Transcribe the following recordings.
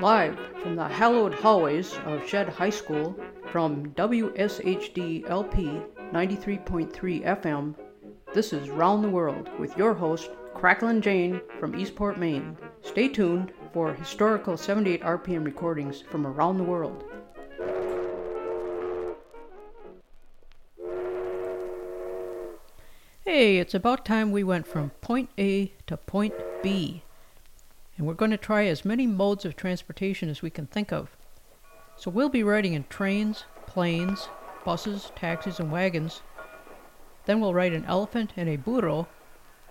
Live from the hallowed hallways of Shead High School from WSHD LP 93.3 FM, this is Round the World with your host, Cracklin Jane from Eastport, Maine. Stay tuned for historical 78 RPM recordings from around the world. Hey, it's about time we went from point A to point B. And we're going to try as many modes of transportation as we can think of. So we'll be riding in trains, planes, buses, taxis, and wagons. Then we'll ride an elephant and a burro,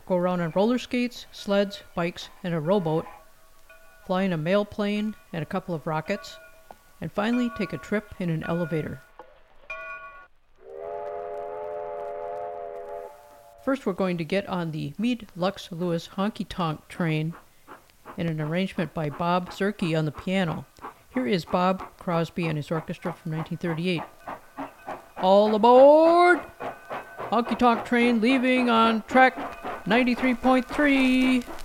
go around on roller skates, sleds, bikes, and a rowboat, fly in a mail plane and a couple of rockets, and finally take a trip in an elevator. First, we're going to get on the Meade Lux Lewis Honky Tonk train in an arrangement by Bob Zurke on the piano. Here is Bob Crosby and his orchestra from 1938. All aboard! Honky Tonk train leaving on track 93.3.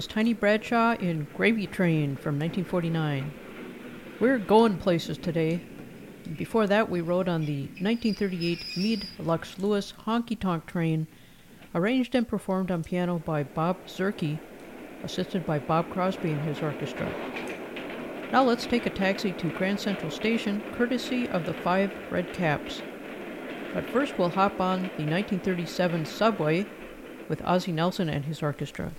was Tiny Bradshaw in Gravy Train from 1949. We're going places today. Before that, we rode on the 1938 Meade Lux Lewis Honky Tonk Train, arranged and performed on piano by Bob Zurke, assisted by Bob Crosby and his orchestra. Now let's take a taxi to Grand Central Station, courtesy of the Five Red Caps. But first, we'll hop on the 1937 subway with Ozzie Nelson and his orchestra.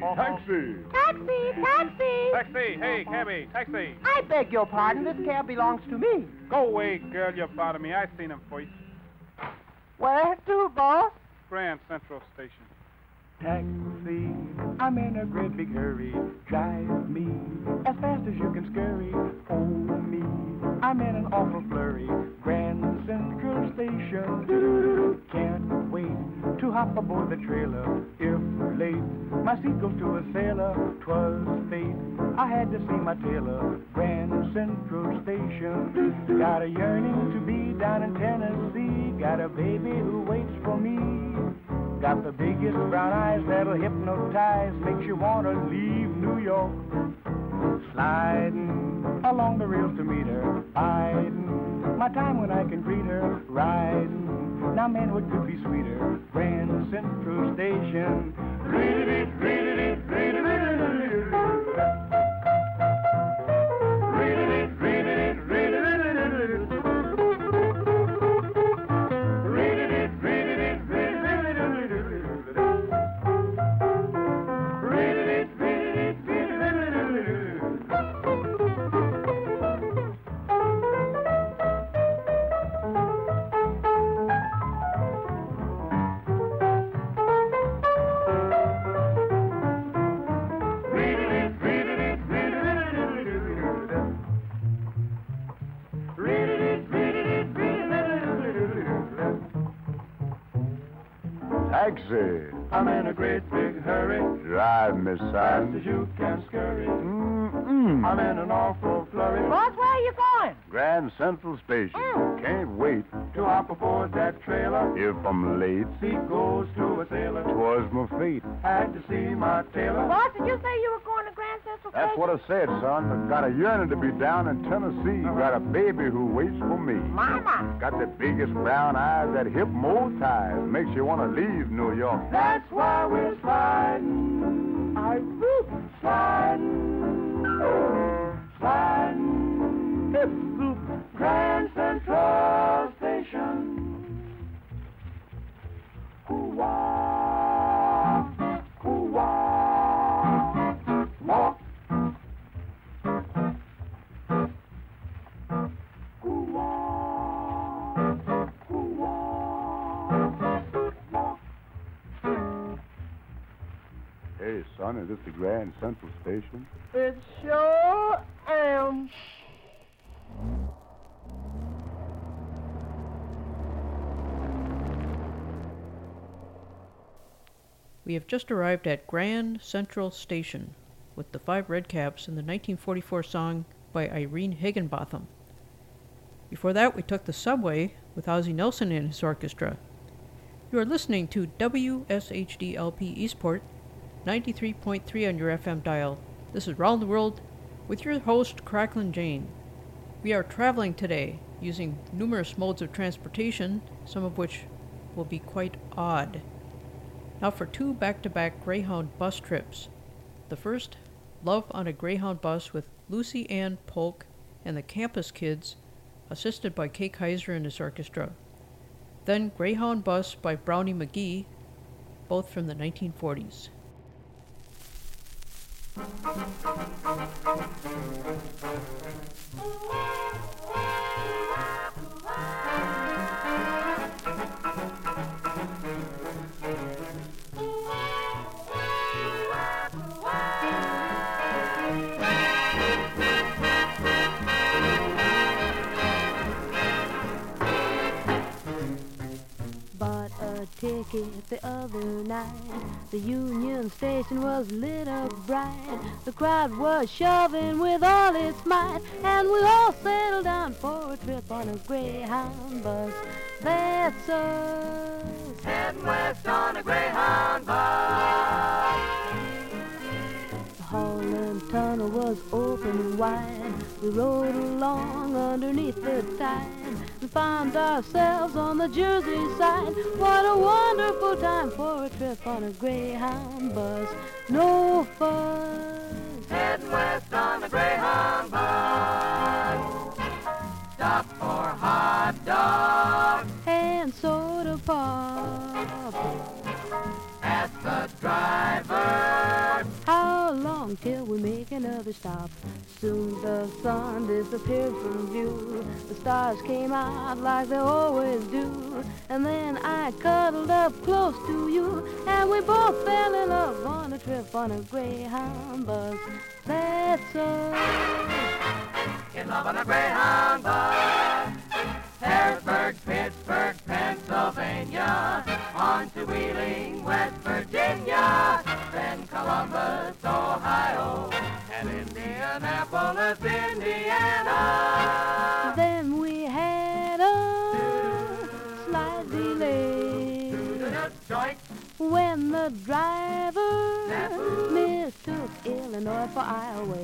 Taxi, taxi. Taxi, taxi. Taxi, hey, cabby, taxi. I beg your pardon. This cab belongs to me. Go away, girl, you're bothering me. I seen him for first. Where to, boss? Grand Central Station. Taxi, I'm in a great big hurry. Drive me as fast as you can scurry. Oh, me, I'm in an awful flurry. Grand Central Station. Hop aboard the trailer. If late, my seat goes to a sailor. Twas fate, I had to see my tailor. Grand Central Station. Got a yearning to be down in Tennessee. Got a baby who waits for me. Got the biggest brown eyes that'll hypnotize, makes you wanna leave New York. Sliding along the rails to meet her, biding my time when I can greet her, riding. Now, man, what could be sweeter? Grand Central Station. Read it, read it, read it, read it. I'm in a great big hurry, Drive me, fast as you can scurry. Mm-mm. Mm. I'm in an awful flurry. Boss, Grand Central Station. Mm. Can't wait to hop aboard that trailer. If I'm late, seat goes to a sailor. Twas my fate. Had to see my tailor. Boss, did you say you were going to Grand Central That's Station? That's what I said, son. I got a yearning to be down in Tennessee. Got a baby who waits for me. Mama. Got the biggest brown eyes, that hip mole ties. Makes you want to leave New York. That's why we're sliding. I whoop, sliding. Sliding. Loop. Grand Central Station. Hoo-wah. Hoo-wah. Walk. Hoo-wah. Hoo-wah. Hey, son, is this the Grand Central Station? It sure am. We have just arrived at Grand Central Station with the Five Redcaps in the 1944 song by Irene Higginbotham. Before that, we took the subway with Ozzie Nelson and his orchestra. You are listening to WSHDLP Eastport 93.3 on your FM dial. This is Round the World with your host, Cracklin Jane. We are traveling today using numerous modes of transportation, some of which will be quite odd. Now for two back to back Greyhound bus trips. The first, Love on a Greyhound Bus with Lucy Ann Polk and the Campus Kids, assisted by Kay Kyser and his orchestra. Then Greyhound Bus by Brownie McGhee, both from the 1940s. Thank you. The other night. The Union Station was lit up bright. The crowd was shoving with all its might, and we all settled down for a trip on a Greyhound bus. That's us. Heading west on a Greyhound bus. The Holland Tunnel was open wide. We rode along underneath the tide and found ourselves on the Jersey side. What a wonderful time for a trip on a Greyhound bus. No fuss. Heading west on the Greyhound bus. Stop for hot dogs. And soda pop. Ask the driver. How long till we make another stop? Soon the sun disappeared from view. The stars came out like they always do. And then I cuddled up close to you. And we both fell in love on a trip on a Greyhound bus. That's us. In love on a Greyhound bus. Harrisburg, Pittsburgh, Pennsylvania. On to Wheeling, West Virginia. Then Columbus, Ohio. And Indianapolis, Indiana. Then we had a slight delay. Joint. When the driver mistook Illinois for Iowa,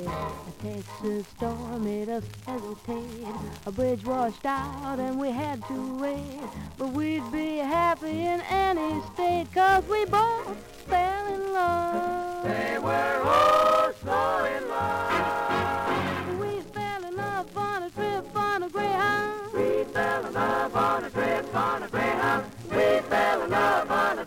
a Texas storm made us hesitate. A bridge washed out and we had to wait. But we'd be happy in any state, cause we both fell in love. They were oh so in love. We fell in love on a trip on a Greyhound. We fell in love on a trip on a Greyhound. We fell in love on a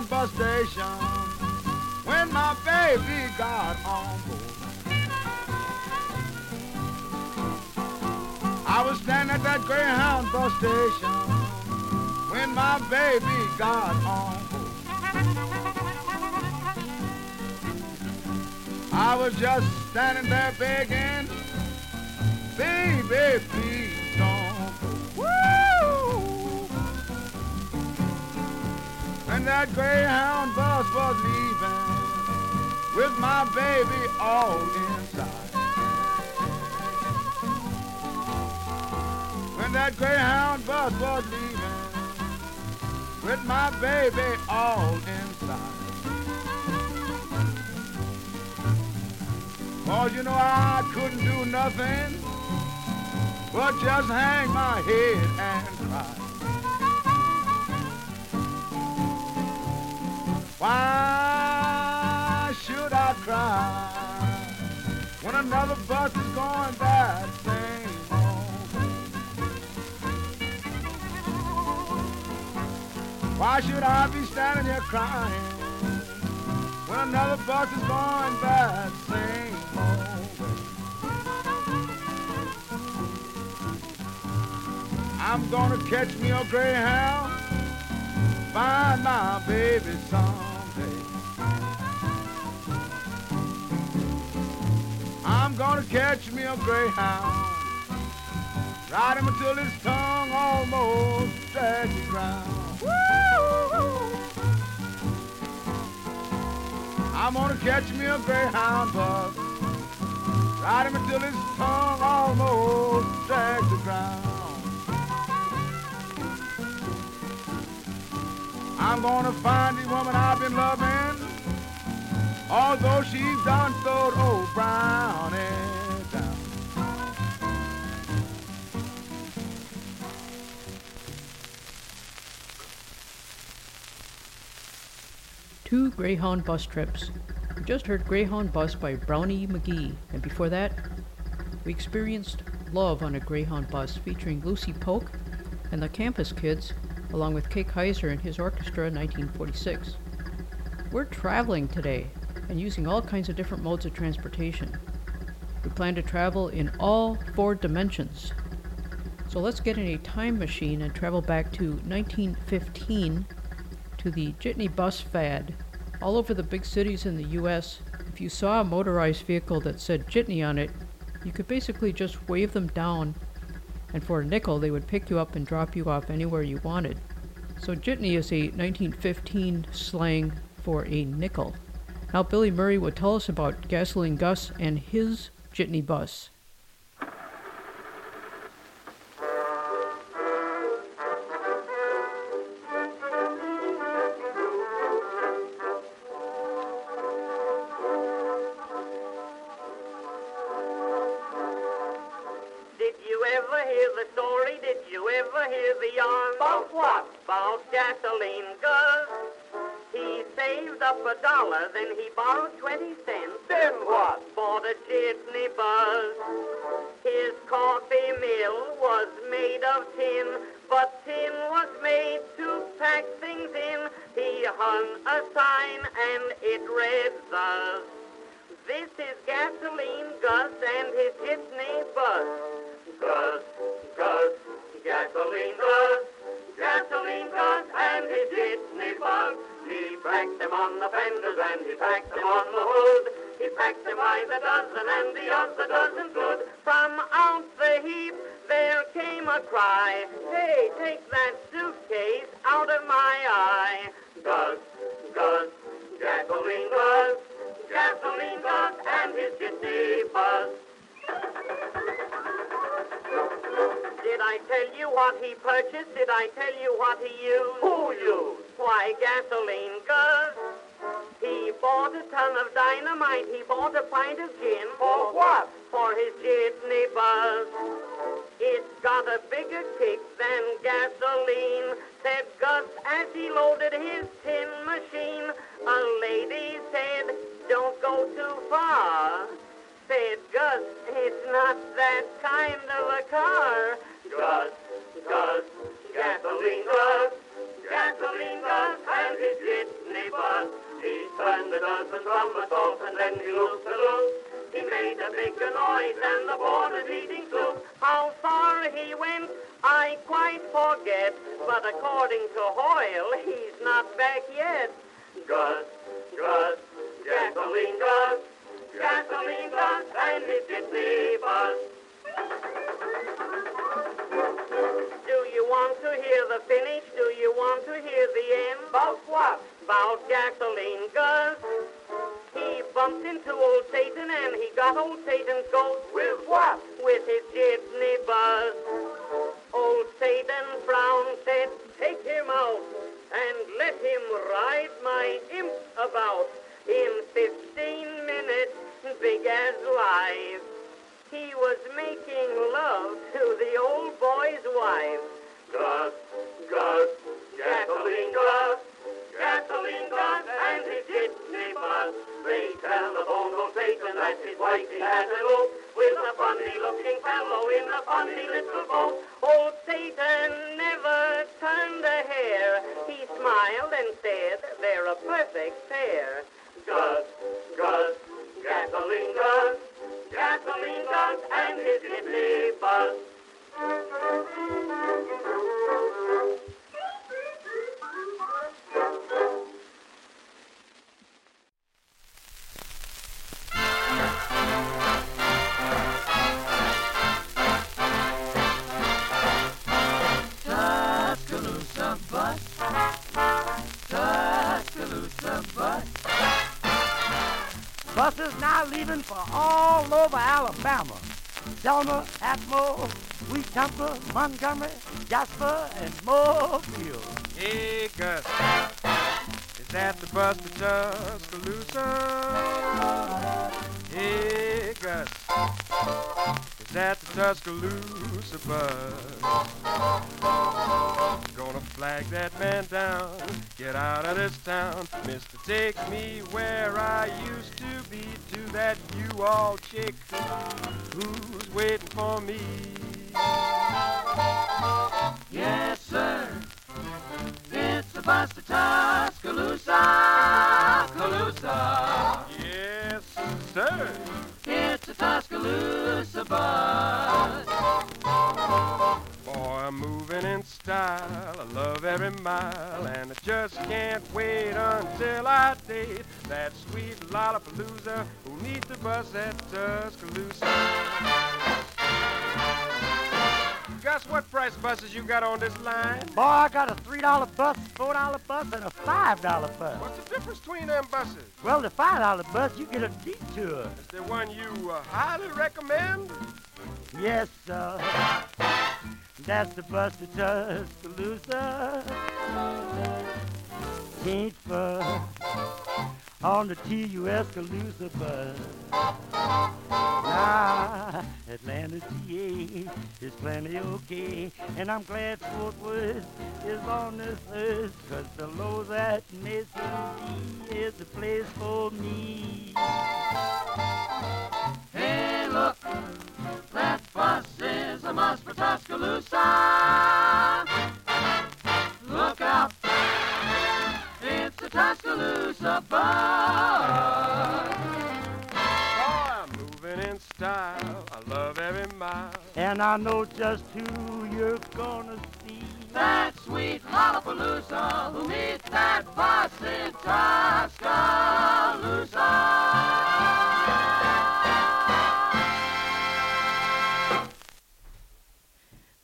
that bus station when my baby got on board. I was standing at that Greyhound bus station when my baby got on board. I was just standing there begging, baby, please And that Greyhound bus was leaving with my baby all inside. When that Greyhound bus was leaving with my baby all inside. Cause you know I couldn't do nothing but just hang my head and cry. Why should I cry when another bus is going that same way? Why should I be standing here crying when another bus is going that same way? I'm gonna catch me a greyhound, find my baby someday. Gonna catch me a greyhound, ride him until his tongue almost drags the ground. I'm gonna catch me a greyhound bus, ride him until his tongue almost drags the ground. I'm gonna find the woman I've been loving, although she's done throwed oh, old Brownie down. Two Greyhound bus trips. We just heard Greyhound Bus by Brownie McGhee, and before that, we experienced Love on a Greyhound Bus featuring Lucy Polk and the Campus Kids, along with Kay Kyser and his orchestra in 1946. We're traveling today and using all kinds of different modes of transportation. We plan to travel in all four dimensions. So let's get in a time machine and travel back to 1915 to the jitney bus fad. All over the big cities in the US, if you saw a motorized vehicle that said jitney on it, you could basically just wave them down, and for a nickel, they would pick you up and drop you off anywhere you wanted. So, jitney is a 1915 slang for a nickel. Now, Billy Murray will tell us about Gasoline Gus and his jitney bus. Did saved up a dollar, then he borrowed 20 cents. Then what? Bought a jitney buzz. His coffee mill was made of tin, but tin was made to pack things in. He hung a sign and it read thus. This is gasoline Gus and his jitney bus. Gus, Gus, gasoline Gus, gasoline Gus and his jitney bus. He packed them on the fenders and he packed them on the hood. He packed them by the dozen and the other dozen good. From out the heap there came a cry. Hey, take that suitcase out of my eye. Gus, Gus, gasoline Gus, gasoline Gus and his jitney bus. Did I tell you what he purchased? Did I tell you what he used? Who used? Why, gasoline Gus. He bought a ton of dynamite. He bought a pint of gin. For what? For his jitney buzz. It's got a bigger kick than gasoline, said Gus as he loaded his tin machine. A lady said, don't go too far. Said Gus, it's not that kind of a car. Gus, Gus, gasoline Gus, gasoline and his jitney bus. He turned the dozen somersaults and then he looked loose. He made a big noise and the board was eating soup. How far he went, I quite forget. But according to Hoyle, he's not back yet. Gus, Gus, gasoline Gus, gasoline Gus and his jitney bus. The finish? Do you want to hear the end? About what? About gasoline Gus. He bumped into old Satan and he got old Satan's ghost. With what? With his jitney buzz. Old Satan frowned, said, take him out and let him ride my imp about. In 15 minutes, big as life, he was making love to the old boy's wife. Gus, Gus, gasoline Gus, gasoline Gus, and his jitney bus. They telephoned old Satan that his wife he look with a funny looking fellow in a funny little boat. Old Satan never turned a hair. He smiled and said, they're a perfect pair. Gus, Gus, gasoline Gus, gasoline Gus, and his jitney bus. Buses now leaving for all over Alabama. Selma, Atmore, Wetumpka, Montgomery, Jasper, and Mobile. Hey, Gus. Is that the bus to Tuscaloosa? Hey, Gus. Is that the Tuscaloosa bus? Gonna flag that man down. Get out of this town. Mister, take me where I used to be. To that you all chick who's waiting for me. Yes, sir. It's the bus to Tuscaloosa. Calusa. Yes, sir. Tuscaloosa bus. Boy, I'm moving in style. I love every mile, and I just can't wait until I date that sweet Lollapalooza who needs the bus at Tuscaloosa. Gus, what price buses you got on this line? Boy, I got a $3 bus, $4 bus, and a $5 bus. What's the difference between them buses? Well, the $5 bus, you get a detour. Is there one you uh, highly recommend? Yes, sir. That's the bus to Tuscaloosa. Ain't far on the TUS bus. Nah, Atlanta, GA is plenty okay. And I'm glad Fort Worth is on this earth, cause below that Mississippi is the place for me. Hey, look, that bus is a must for Tuscaloosa. Look out, it's the Tuscaloosa bus. And I know just who you're gonna see. That sweet Lollapalooza who meets that bus in Tuscaloosa.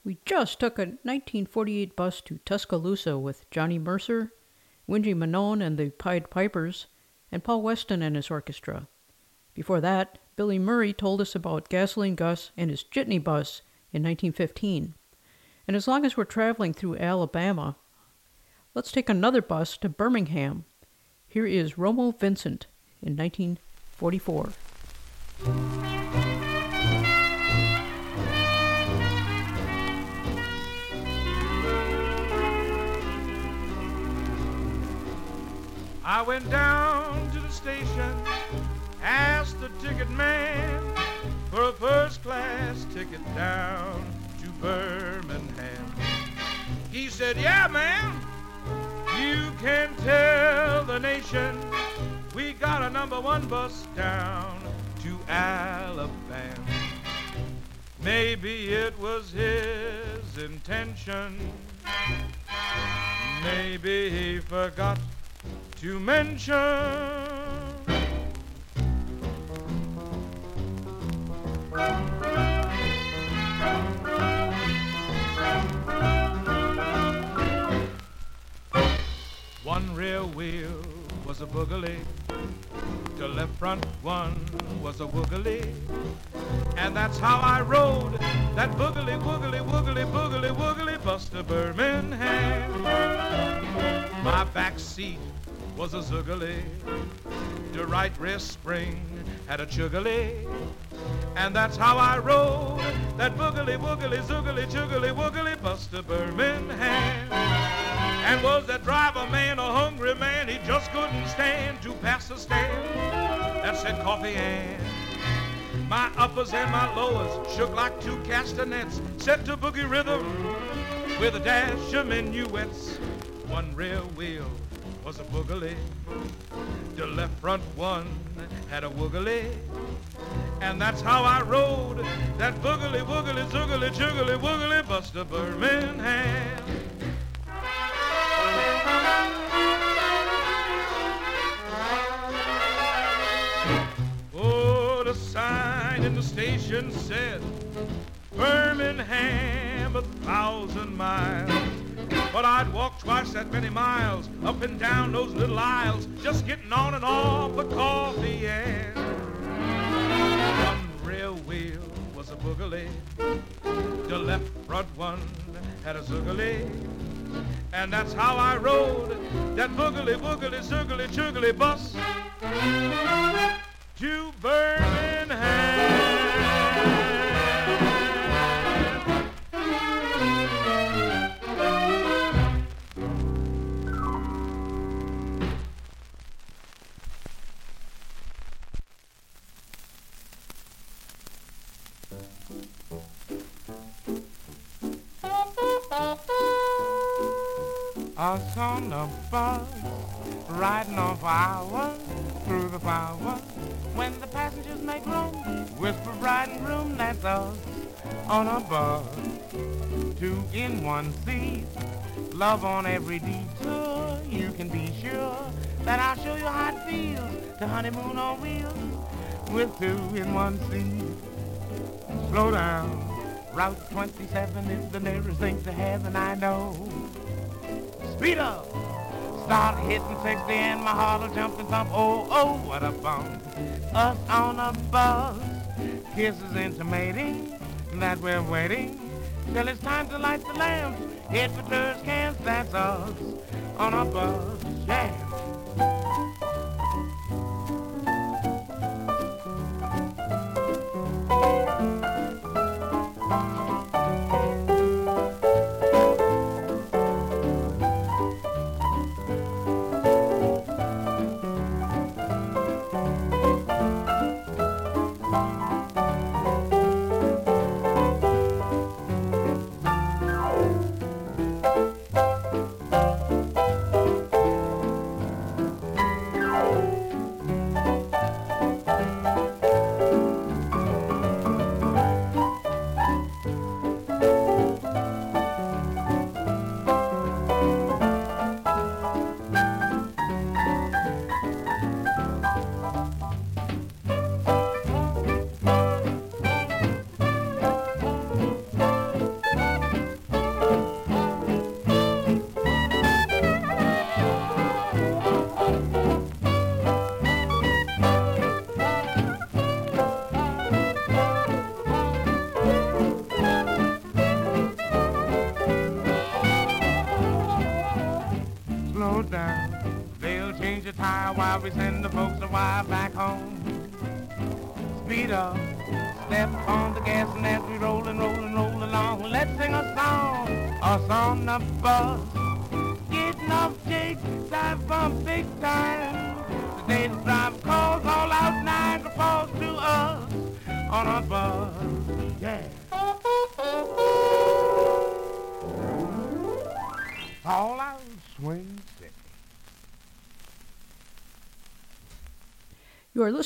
We just took a 1948 bus to Tuscaloosa with Johnny Mercer, Wingy Manone and the Pied Pipers, and Paul Weston and his orchestra. Before that, Billy Murray told us about Gasoline Gus and his jitney bus in 1915. And as long as we're traveling through Alabama, let's take another bus to Birmingham. Here is Romo Vincent in 1944. I went down to the station, asked the ticket man for a first class ticket down to Birmingham. He said, Yeah, man, You can tell the nation we got a number one bus down to Alabama. Maybe it was his intention. Maybe he forgot to mention. One rear wheel was a boogaloo, the left front one was a woogly, and that's how I rode that boogaloo, woogly, woogly, boogaloo, woogly Buster Birmingham. My back seat was a zoogly, the right rear spring had a chugly, and that's how I rode that boogly, woogly, zoogly, chugly, woogly Buster Birmingham. And was that driver man a hungry man? He just couldn't stand to pass the stand that said coffee and my uppers and my lowers shook like two castanets set to boogie rhythm with a dash of minuets. One rear wheel was a boogly, the left front one had a woogly, and that's how I rode that boogly, woogly, zoogly, juggly, woogly, Buster Birmingham. Oh, the sign in the station said Birmingham a thousand miles. But I'd walk twice that many miles up and down those little aisles, just getting on and off the coffee and one rear wheel was a boogly. The left front one had a zoogly. And that's how I rode that boogly, boogly, zoogly, juggly bus to Birmingham. On the bus, riding off hours through the flowers. When the passengers make room, whisper bride and groom, that's us on a bus. Two in one seat, love on every detour. You can be sure that I'll show you how it feels to honeymoon on wheels with two in one seat. Slow down. Route 27 is the nearest thing to heaven I know. Speed up. Start hitting 60 and my heart will jump and thump. Oh, oh, what a bump. Us on a bus. Kisses intimating that we're waiting till it's time to light the lamps. Hit for camps, that's us on a bus. Yeah.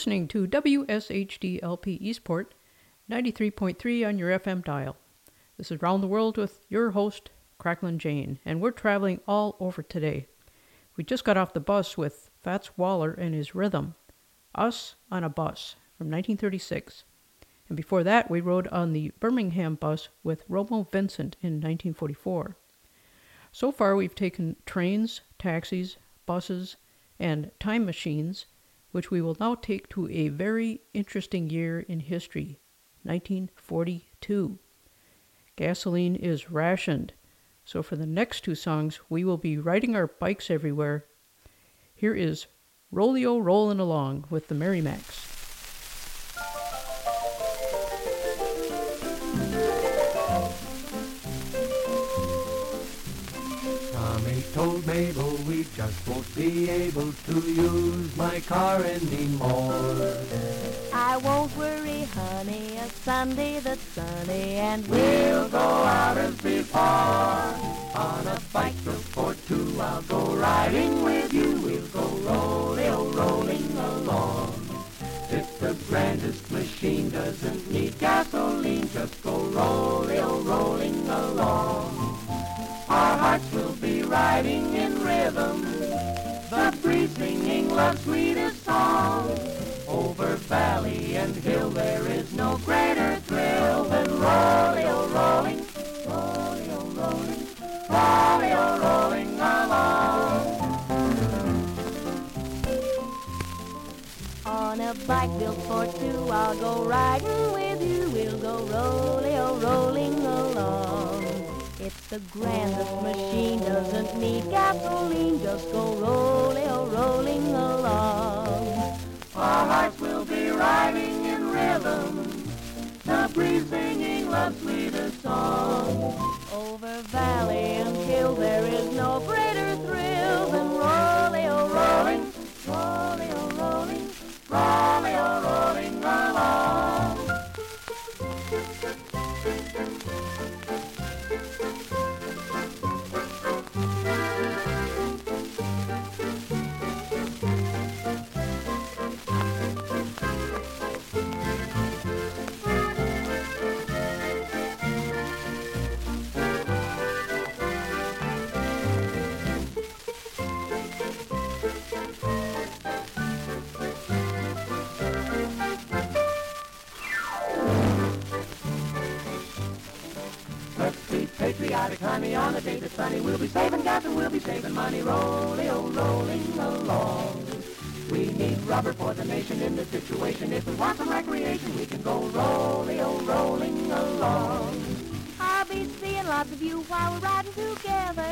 Listening to WSHD LP Eastport, 93.3 on your FM dial. This is Round the World with your host, Cracklin Jane, and we're traveling all over today. We just got off the bus with Fats Waller and his rhythm, Us on a Bus, from 1936. And before that, we rode on the Birmingham bus with Romo Vincent in 1944. So far, we've taken trains, taxis, buses, and time machines, which we will now take to a very interesting year in history 1942. Gasoline is rationed, so for the next two songs, we will be riding our bikes everywhere. Here is Rolio Rollin' Along with the Merry Macs. We just won't be able to use my car anymore. I won't worry, honey, a Sunday that's sunny and we'll go out as before. On a bike for two, I'll go riding with you. We'll go rolling, rolling along. If the grandest machine doesn't need gasoline, just go rolling, rolling along. Our hearts will be riding in rhythm, the breeze singing love's sweetest song. Over valley and hill there is no greater thrill than rolling, rolling, rolling, rolling, rolling, rolling along. On a bike built for two, I'll go riding with you. We'll go rolling, rolling along. It's the grandest machine, doesn't need gasoline. Just go rolling, rolling along. Our hearts will be riding in rhythm, the breeze singing love's sweetest song. Over valley and hill, there is no greater thrill than rolling, rolling, rolling, rolling, rolling, rolling along. Patriotic, honey, on a day that's sunny. We'll be saving gas and we'll be saving money, rolling, oh, rolling along. We need rubber for the nation in this situation. If we want some recreation, we can go rolling, oh, rolling along. I'll be seeing lots of you while we're riding together.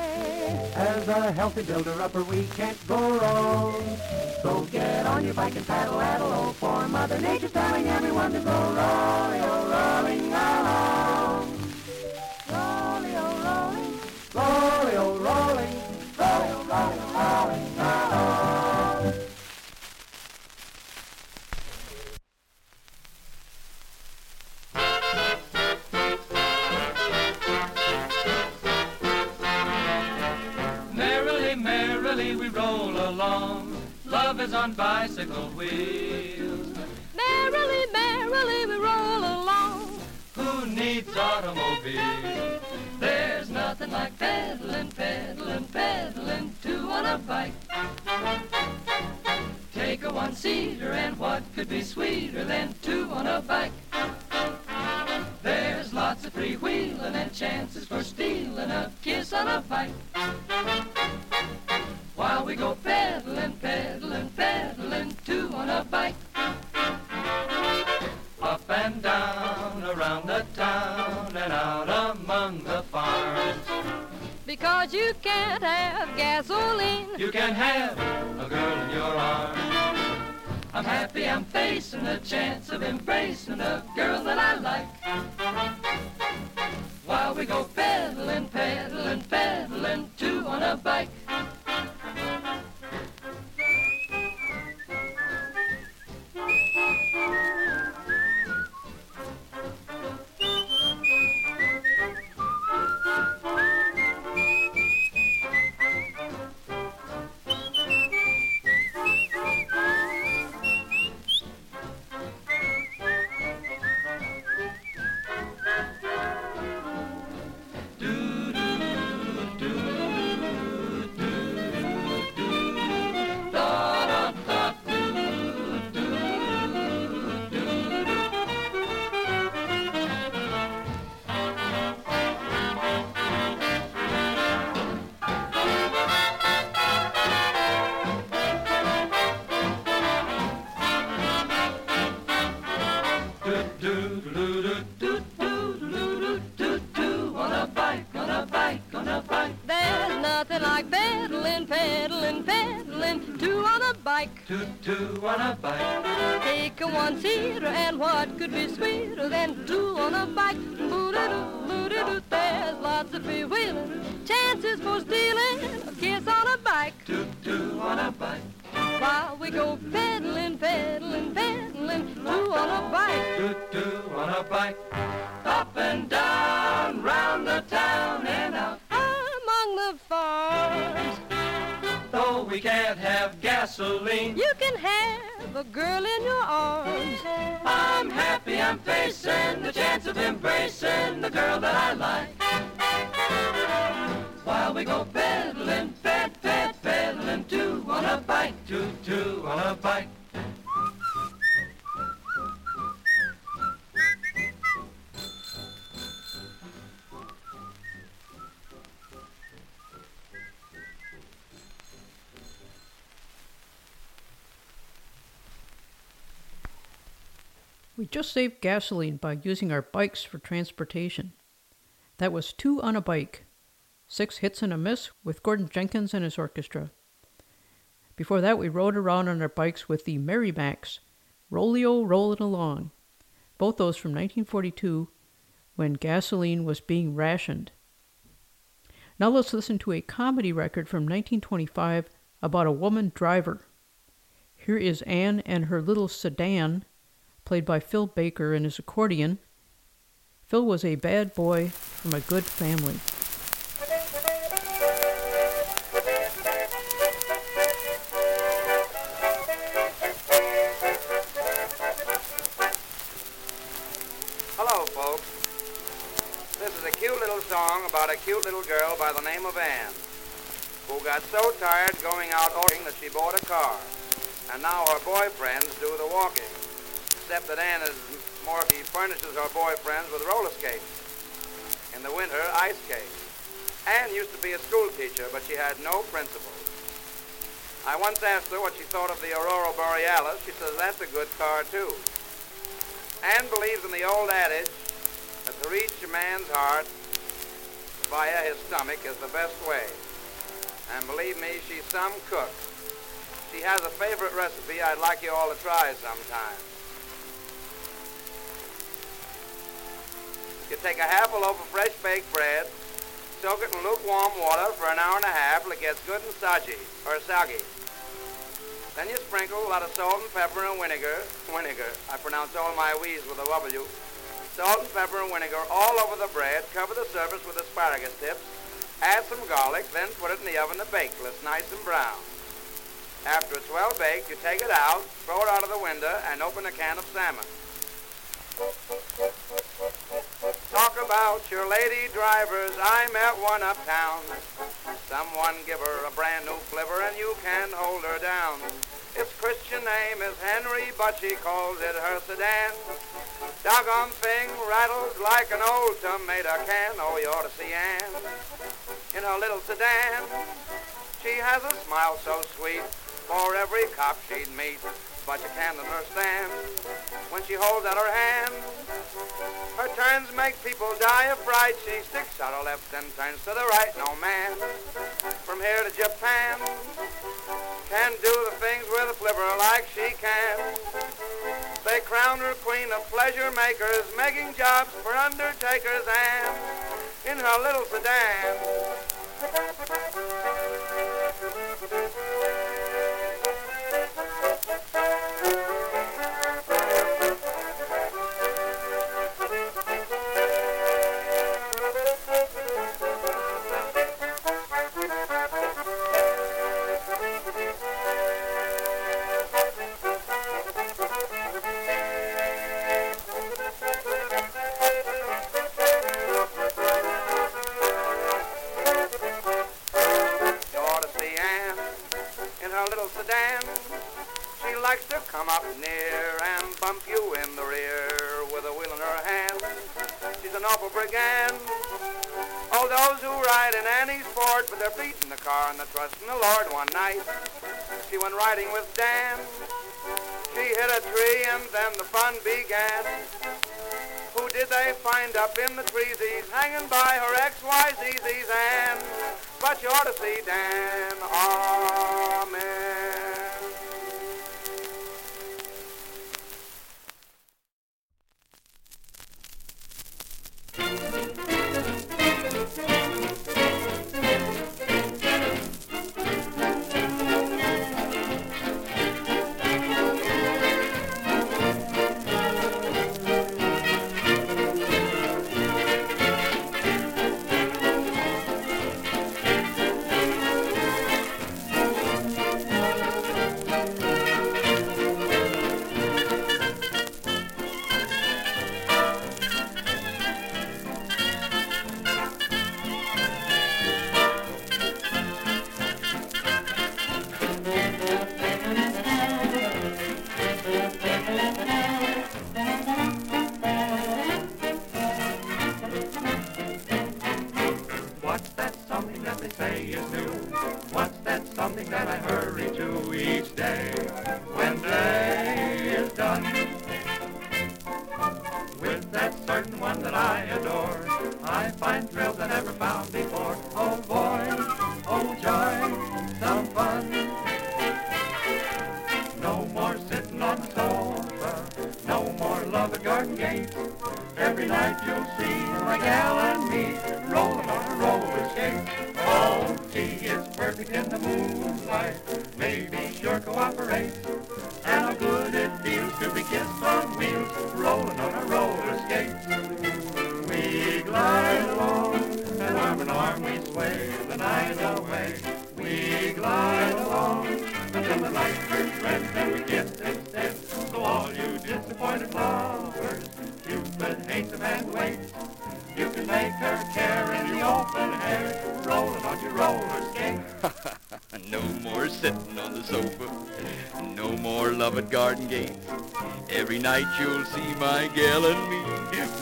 As a healthy builder-upper, we can't go wrong. So get on your bike and paddle, paddle, oh, for Mother Nature's telling everyone to go rolling, oh, rolling rolling, Rolling, oh, rolling, rolling, rolling, rolling. Merrily, merrily we roll along. Love is on bicycle wheels. merrily, merrily we roll along. Who needs automobiles? There's nothing like pedaling, pedaling, pedaling, two on a bike. Take a one-seater and what could be sweeter than two on a bike? There's lots of freewheeling and chances for stealing a kiss on a bike. While we go pedaling, pedaling, pedaling, two on a bike. Up and down You can't have gasoline. You can have a girl in your arms. I'm happy I'm facing the chance of embracing a girl that I like. While we go pedaling, pedaling, pedaling, two on a bike. Gasoline by using our bikes for transportation. That was Two on a Bike, six hits and a miss with Gordon Jenkins and his orchestra. Before that, we rode around on our bikes with the Merry Macs, Rollio Rollin' Along, both those from 1942 when gasoline was being rationed. Now let's listen to a comedy record from 1925 about a woman driver. Here is Anne and her little sedan, played by Phil Baker and his accordion. Phil was a bad boy from a good family. Hello, folks. This is a cute little song about a cute little girl by the name of Anne, who got so tired going out ordering that she bought a car. And now her boyfriends do the walking. Except that Anne is more he furnishes her boyfriends with roller skates. In the winter, ice skates. Anne used to be a school teacher, but she had no principles. I once asked her what she thought of the Aurora Borealis. She says that's a good car, too. Anne believes in the old adage that to reach a man's heart via his stomach is the best way. And believe me, she's some cook. She has a favorite recipe I'd like you all to try sometime. You take a half a loaf of fresh baked bread, soak it in lukewarm water for an hour and a half till it gets good and soggy, or soggy. Then you sprinkle a lot of salt and pepper and vinegar. Vinegar. I pronounce all my W's with a W. Salt and pepper and vinegar all over the bread. Cover the surface with asparagus tips. Add some garlic, then put it in the oven to bake till it's nice and brown. After it's well baked, you take it out, throw it out of the window, and open a can of salmon. Talk about your lady drivers. I met one uptown. Someone give her a brand new flivver and you can hold her down. Its Christian name is Henry, but she calls it her sedan. Doggone thing rattles like an old tomato can. Oh, you ought to see Ann in her little sedan. She has a smile so sweet for every cop she'd meet. But you can't understand when she holds out her hand. Her turns make people die of fright. She sticks out her left and turns to the right. No man from here to Japan can do the things with a flivver like she can. They crown her queen of pleasure makers, making jobs for undertakers and in her little sedan. Sedan. She likes to come up near and bump you in the rear with a wheel in her hand. She's an awful brigand. All those who ride in Annie's Ford put their feet in the car and they trust in the Lord one night. She went riding with Dan. She hit a tree and then the fun began. Who did they find up in the treesies hanging by her XYZZ's and but you ought to see Dan. Amen. something that I hurry to each day.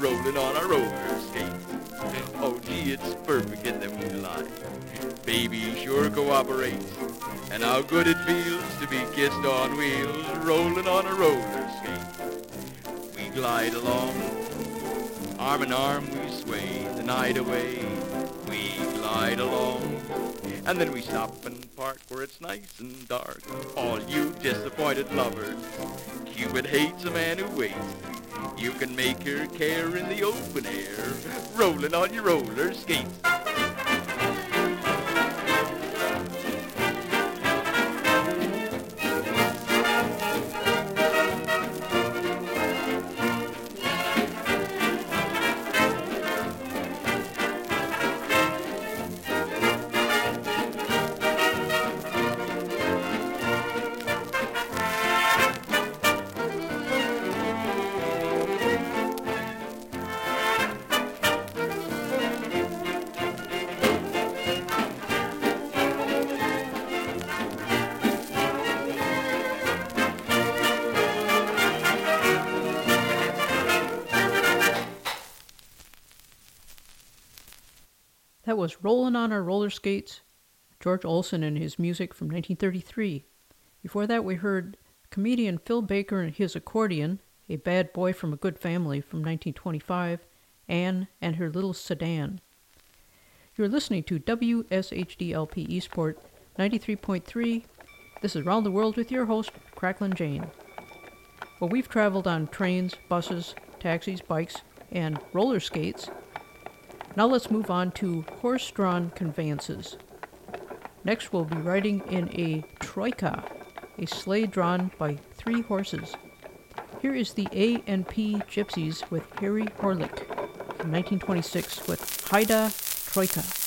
Rolling on our roller skates. Oh, gee, it's perfect in the moonlight. Baby sure cooperates. And how good it feels to be kissed on wheels, rolling on a roller skate. We glide along, arm in arm we sway the night away. We glide along, and then we stop and park where it's nice and dark. All you disappointed lovers, Cupid hates a man who waits. You can make her care in the open air, rolling on your roller skates. Roller Skates, George Olsen and his music from 1933. Before that, we heard comedian Phil Baker and his accordion, A Bad Boy from a Good Family from 1925, Anne and Her Little Sedan. You're listening to WSHDLP Eastport 93.3. This is Round the World with your host, Cracklin Jane. Well, we've traveled on trains, buses, taxis, bikes, and roller skates. Now let's move on to horse drawn conveyances. Next, we'll be riding in a troika, a sleigh drawn by three horses. Here is the A and P Gypsies with Harry Horlick from 1926 with Haida Troika.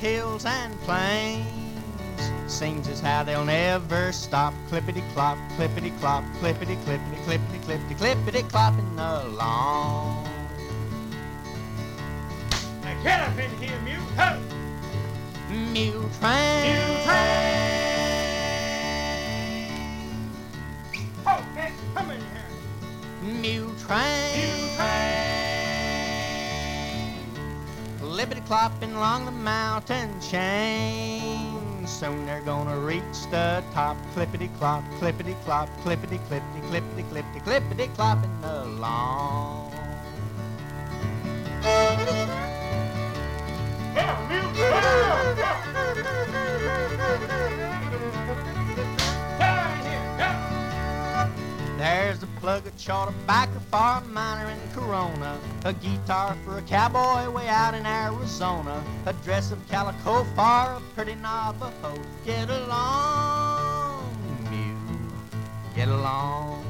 Hills and plains. Sings as how they'll never stop. Clippity clop, clippity clop, clippity clippity clippity clippity clippity clopping along. Now get up in here, Mule. Ho! Mule train, mule train. Clopping along the mountain chain. Soon they're gonna reach the top. Clippity clop, clippity clop, clippity clippity clippity clippity clippity clopping along. There's a plug of chaw tobacco for a miner in Corona, a guitar for a cowboy way out in Arizona, a dress of calico for a pretty Navajo. Get along, mule, get along.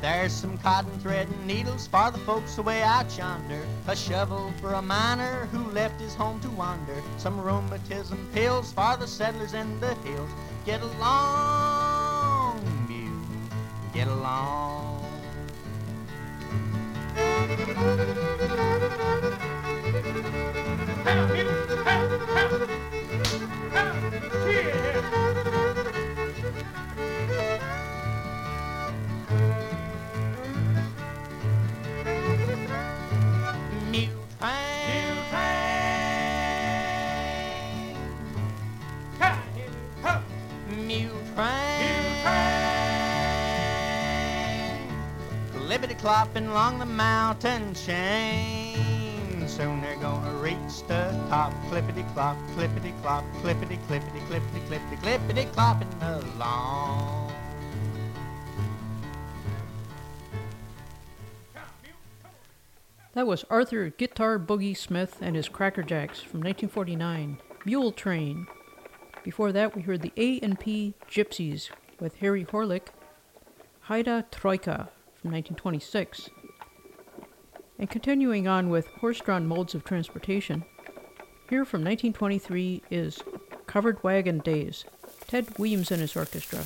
There's some cotton thread and needles for the folks away out yonder. A shovel for a miner who left his home to wander. Some rheumatism pills for the settlers in the hills. Get along, mule, get along. Mule clopping along the mountain chain. Soon they're gonna reach the top. Clippity clop, clippity clop, clippity clippity clippity clippity clippity clopping along. That was Arthur Guitar Boogie Smith and his Cracker Jacks from 1949, Mule Train. Before that, we heard the A and P Gypsies with Harry Horlick, Haida Troika from 1926. And continuing on with horse-drawn modes of transportation, here from 1923 is Covered Wagon Days, Ted Williams and his orchestra.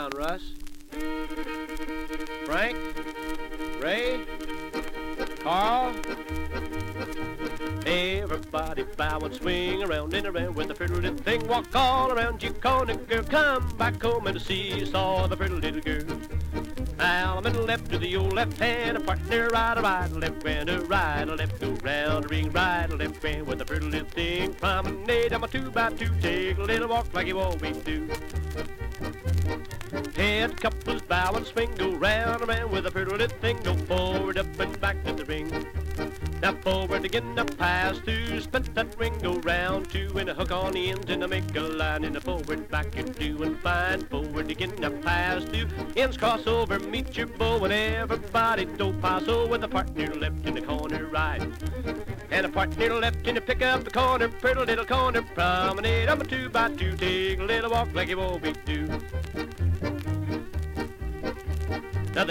Hoedown, Russ. Frank? Ray? Carl? Everybody bow and swing around and around with the pretty little thing. Walk all around you, corner girl. Come back home and see saw the pretty little girl. Now I'm in left to the old left hand, a partner right, a right, a left grand, a right, a left, go round, a ring right, a left grand with a pretty little thing. Promenade, I'm a two by two, take a little walk like you always do. Head couples bow and swing, go round and round with a pretty little thing. Go forward, up and back to the ring. Now forward again, a pass two, spin that ring, go round two, and a hook on the ends, and a make a line, and a forward, back, you're doing fine. Forward again, a pass two, ends cross over, meet your bow, and everybody do paso oh, with a partner left in the corner right. And a partner left in the pick up the corner, pretty little corner promenade. I'm a two by two, take a little walk like you always do.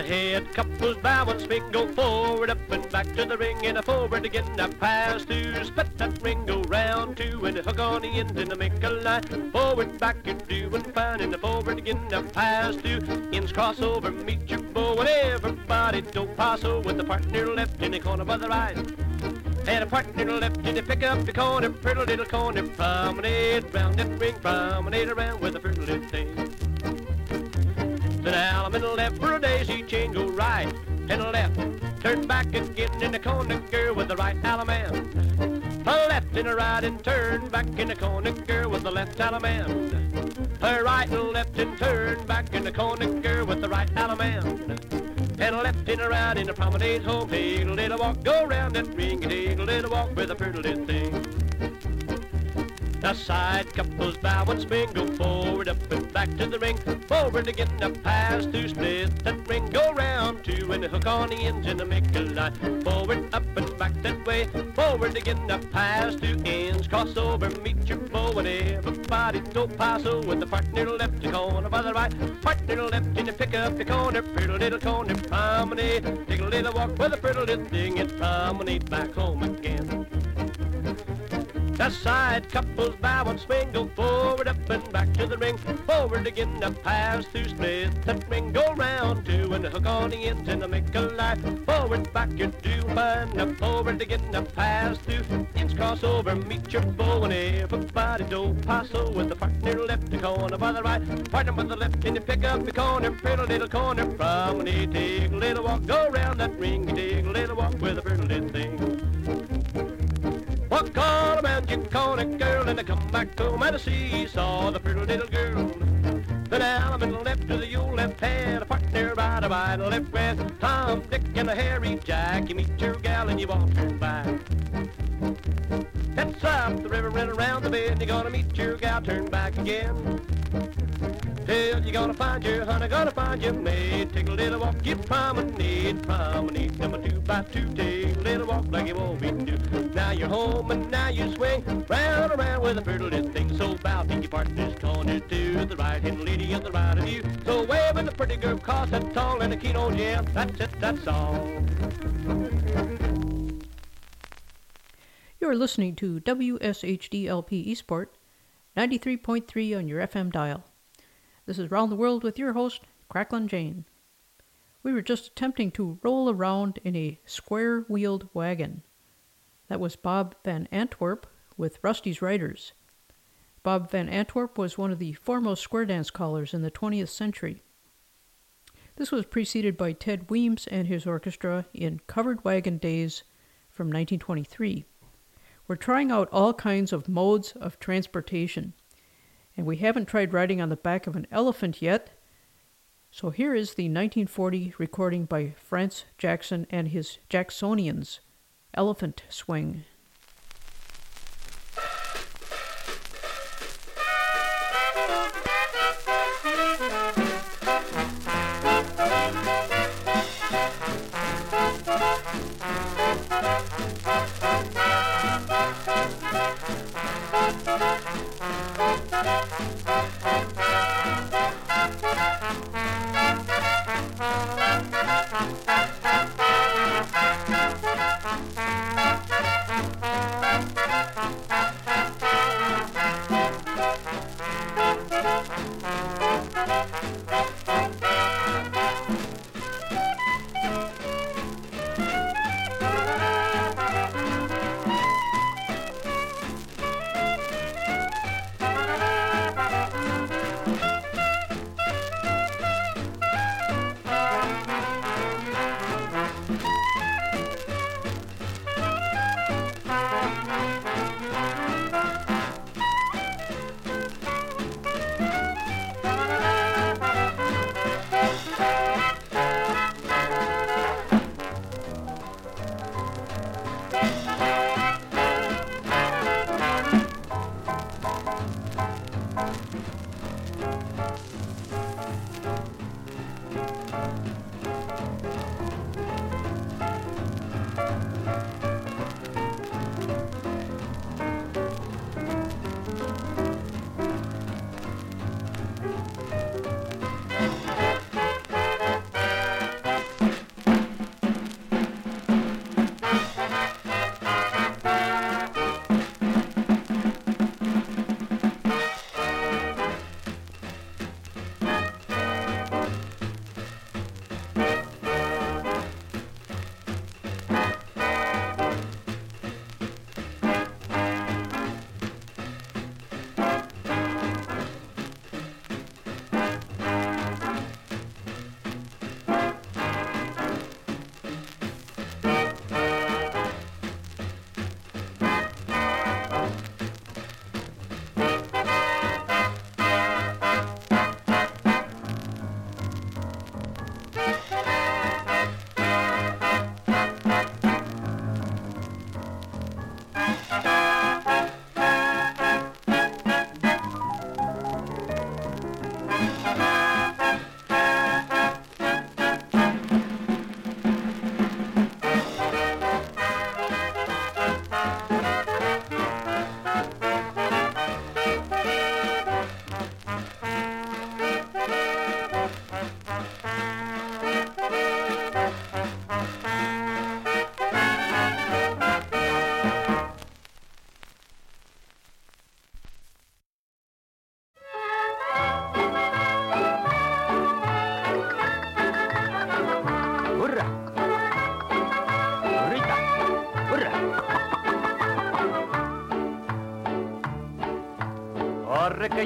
Head couples bow and swing, go forward, up and back to the ring, and a forward again, a pass two, split that ring, go round two, and hook on the end, and make a line. Forward, back, you're doing fine, and forward again, a pass two, ends cross over, meet your bow, and everybody don't pass over with the partner left in the corner by the right. And a partner left in the pick up the corner, pretty little corner, promenade round that ring, promenade around with a pretty little thing. I'm in the left for a daisy chain, go right and left. Turn back again in the corner, girl, with the right allemande. A left and a right and turn back in the corner, girl, with the left allemande. A right and left and turn back in the corner, girl, with the right allemande. And a left and a right in the promenade home, take a little walk, go round that ring, and take a little walk with a pretty little thing. Now side couples and swing, go forward, up and back to the ring. Forward again, a pass to split that ring, go round two and hook on the ends and make a line. Forward, up and back that way. Forward again, a pass to ends, cross over, meet your bow and everybody do paso with the partner left the corner by the right. Partner left in the pick up the corner, pretty little corner promenade. Take a little walk with a pretty little thing and promenade back home again. The side couples bow and swing, go forward, up and back to the ring. Forward again, a pass through split that ring, go round two and hook on the ends and make a line. Forward, back, you're doing fine. Up forward again, a pass through. ends cross over, meet your bow and everybody do paso with the partner left the corner by the right. Partner with the left and you pick up the corner, pretty little corner promenade. Take a little walk, go round that ring, take a little walk with a pretty little thing. Walk all around your corner, girl, and I come back home and I see saw the pretty little girl. Then the left to the old left hand, a partner right by the left with Tom, Dick, and a Harry Jack. You meet your gal and you won't turn back. Head south the river and around the bend, you're gonna meet your gal, turn back again. Till you're gonna find your honey, gonna find your maid. Take a little walk, you promenade, promenade. Number two by two, take a little walk like you always do. Now you're home and now you swing round and around with a pretty little thing. So bow to your partner's corner to the right hand lady on the right of you. So waving the pretty girl across that tall and a keen old jam. That's it, that's all. You're listening to WSHDLP Eastport, 93.3 on your FM dial. This is Round the World with your host, Cracklin Jane. We were just attempting to roll around in a square wheeled wagon. That was Bob Van Antwerp with Rusty's Riders. Bob Van Antwerp was one of the foremost square dance callers in the 20th century. This was preceded by Ted Weems and his orchestra in Covered Wagon Days from 1923. We're trying out all kinds of modes of transportation, and we haven't tried riding on the back of an elephant yet. So here is the 1940 recording by Franz Jackson and his Jacksonians, Elephant Swing. Thank you.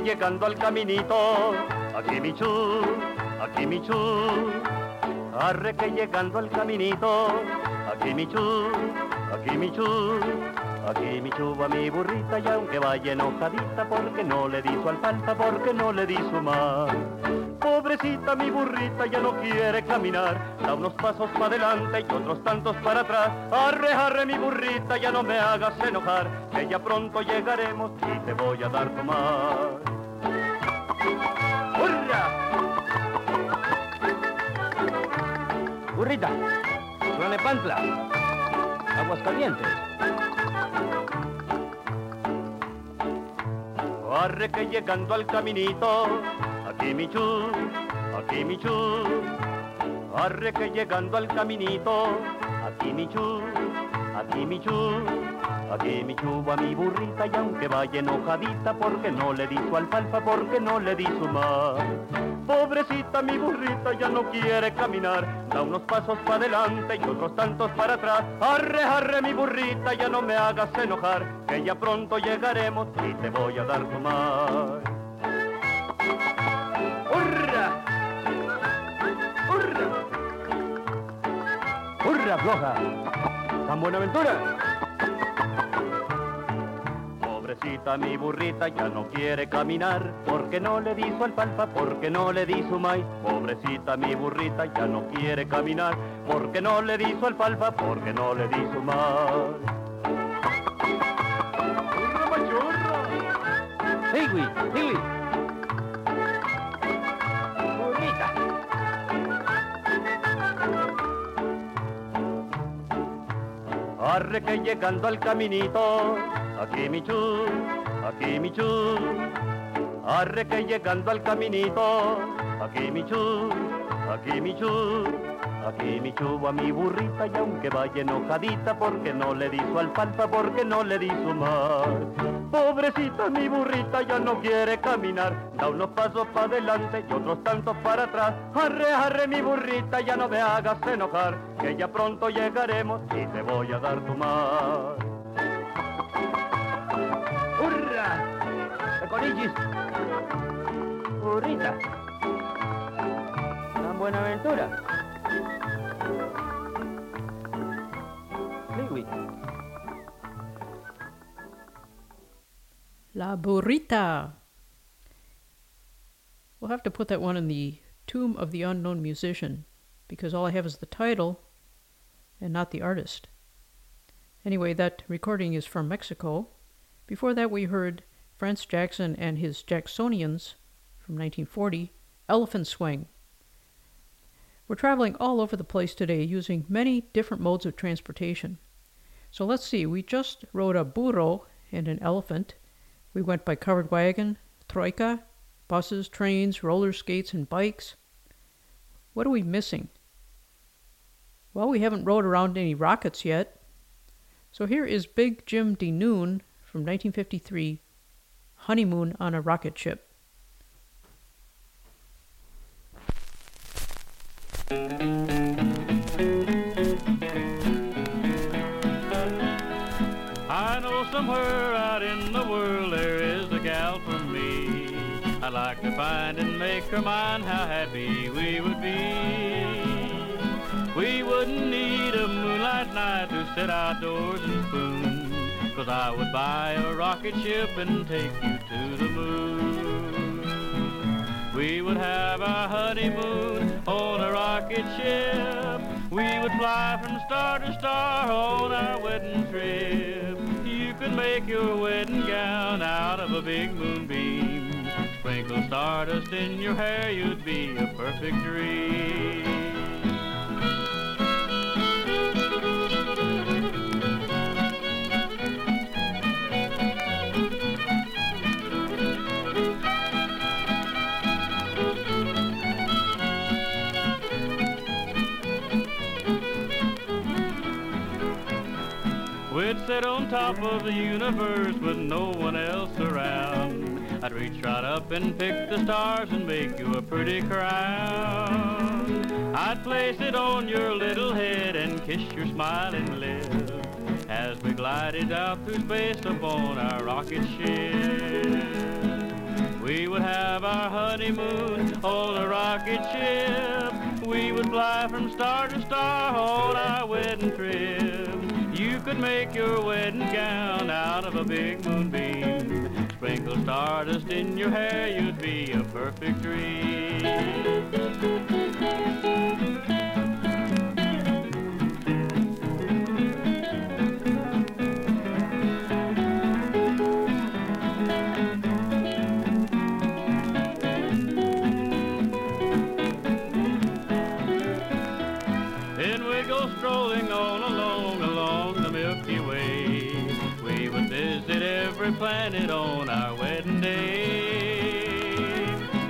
Llegando al caminito, aquí mi chu, aquí mi chu. Arre que llegando al caminito, aquí mi chu, aquí mi chu. Aquí mi chuba mi burrita y aunque vaya enojadita porque no le di su alfalfa, porque no le di su mar. Pobrecita mi burrita ya no quiere caminar, da unos pasos para adelante y otros tantos para atrás. Arre, arre mi burrita, ya no me hagas enojar, que ya pronto llegaremos y te voy a dar tomar. Burrita, Tlanepantla, Aguascalientes. Arre que llegando al caminito, aquí mi chu, aquí mi chu. Arre que llegando al caminito, aquí mi chu, aquí mi chu. Aquí mi chuba mi burrita y aunque vaya enojadita porque no le di su alfalfa, porque no le di su mar. Pobrecita mi burrita ya no quiere caminar, da unos pasos para adelante y otros tantos para atrás. Arre, arre mi burrita, ya no me hagas enojar, que ya pronto llegaremos y te voy a dar tu mar. ¡Hurra! ¡Hurra! ¡Hurra, floja! ¡San Buenaventura! Pobrecita mi burrita ya no quiere caminar porque no le di su alfalfa, porque no le di su maíz. Pobrecita mi burrita ya no quiere caminar porque no le di su alfalfa, porque no le di su maíz. Arre que llegando al caminito, aquí mi chu, aquí mi. Arre que llegando al caminito, aquí mi aquí mi. Aquí mi chuba mi burrita y aunque vaya enojadita porque no le di su alfalfa, porque no le di su mar. Pobrecita mi burrita ya no quiere caminar, da unos pasos para adelante y otros tantos para atrás. Arre, arre mi burrita, ya no me hagas enojar, que ya pronto llegaremos y te voy a dar tu mar. ¡Econichis! ¡Burrita! ¡San Buenaventura! ¡Hiwi! La Burrita. We'll have to put that one in the Tomb of the Unknown Musician because all I have is the title and not the artist. Anyway, that recording is from Mexico. Before that, we heard Franz Jackson and his Jacksonians from 1940, Elephant Swing. We're traveling all over the place today using many different modes of transportation. So let's see, we just rode a burro and an elephant. We went by covered wagon, troika, buses, trains, roller skates, and bikes. What are we missing? Well, we haven't rode around any rockets yet. So here is Big Jim DeNoon from 1953 Honeymoon on a Rocket Ship. I know somewhere out in the world there is a gal for me. I'd like to find and make her mine, how happy we would be. We wouldn't need a moonlight night to sit outdoors and spoon. Cause I would buy a rocket ship and take you to the moon. We would have our honeymoon on a rocket ship. We would fly from star to star on our wedding trip. You could make your wedding gown out of a big moonbeam. Sprinkle stardust in your hair, you'd be a perfect dream. Sit on top of the universe with no one else around. I'd reach right up and pick the stars and make you a pretty crown. I'd place it on your little head and kiss your smiling lips as we glided out through space upon our rocket ship. We would have our honeymoon on a rocket ship. We would fly from star to star on our wedding trip. Could make your wedding gown out of a big moonbeam. Sprinkle stardust in your hair, you'd be a perfect dream. On our wedding day.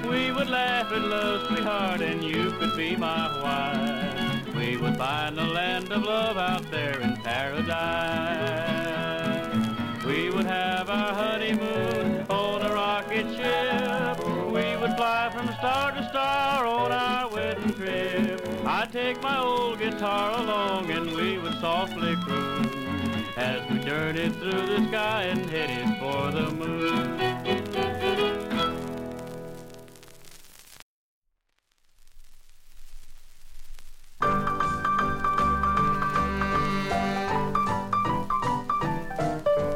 We would laugh at love, sweetheart, and you could be my wife. We would find the land of love out there in paradise. We would have our honeymoon on a rocket ship. We would fly from star to star on our wedding trip. I'd take my old guitar along and we would softly croon as we journeyed through the sky and headed for the moon.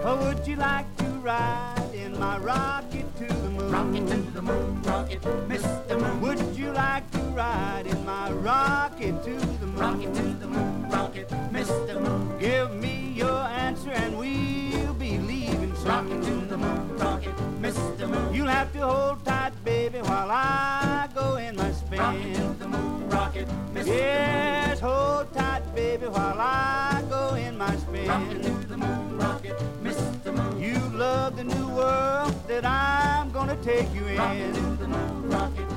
Oh, would you like to ride in my rocket to the moon? Rocket to the moon, rocket, Mr. Moon. Would you like to ride in my rocket to the moon? Rocket to the moon, rocket, Mr. Moon. Give me your answer and we'll be leaving soon. Rocket to the moon, rocket, Mr. Moon. You'll have to hold tight, baby, while I go in my spin. Rocket to the moon, rocket, Mr. Yes, hold tight, baby, while I go in my spin. Rocket to the moon, rocket, Mr. Moon. You love the new world that I'm gonna take you in. Rocket to the moon, rocket.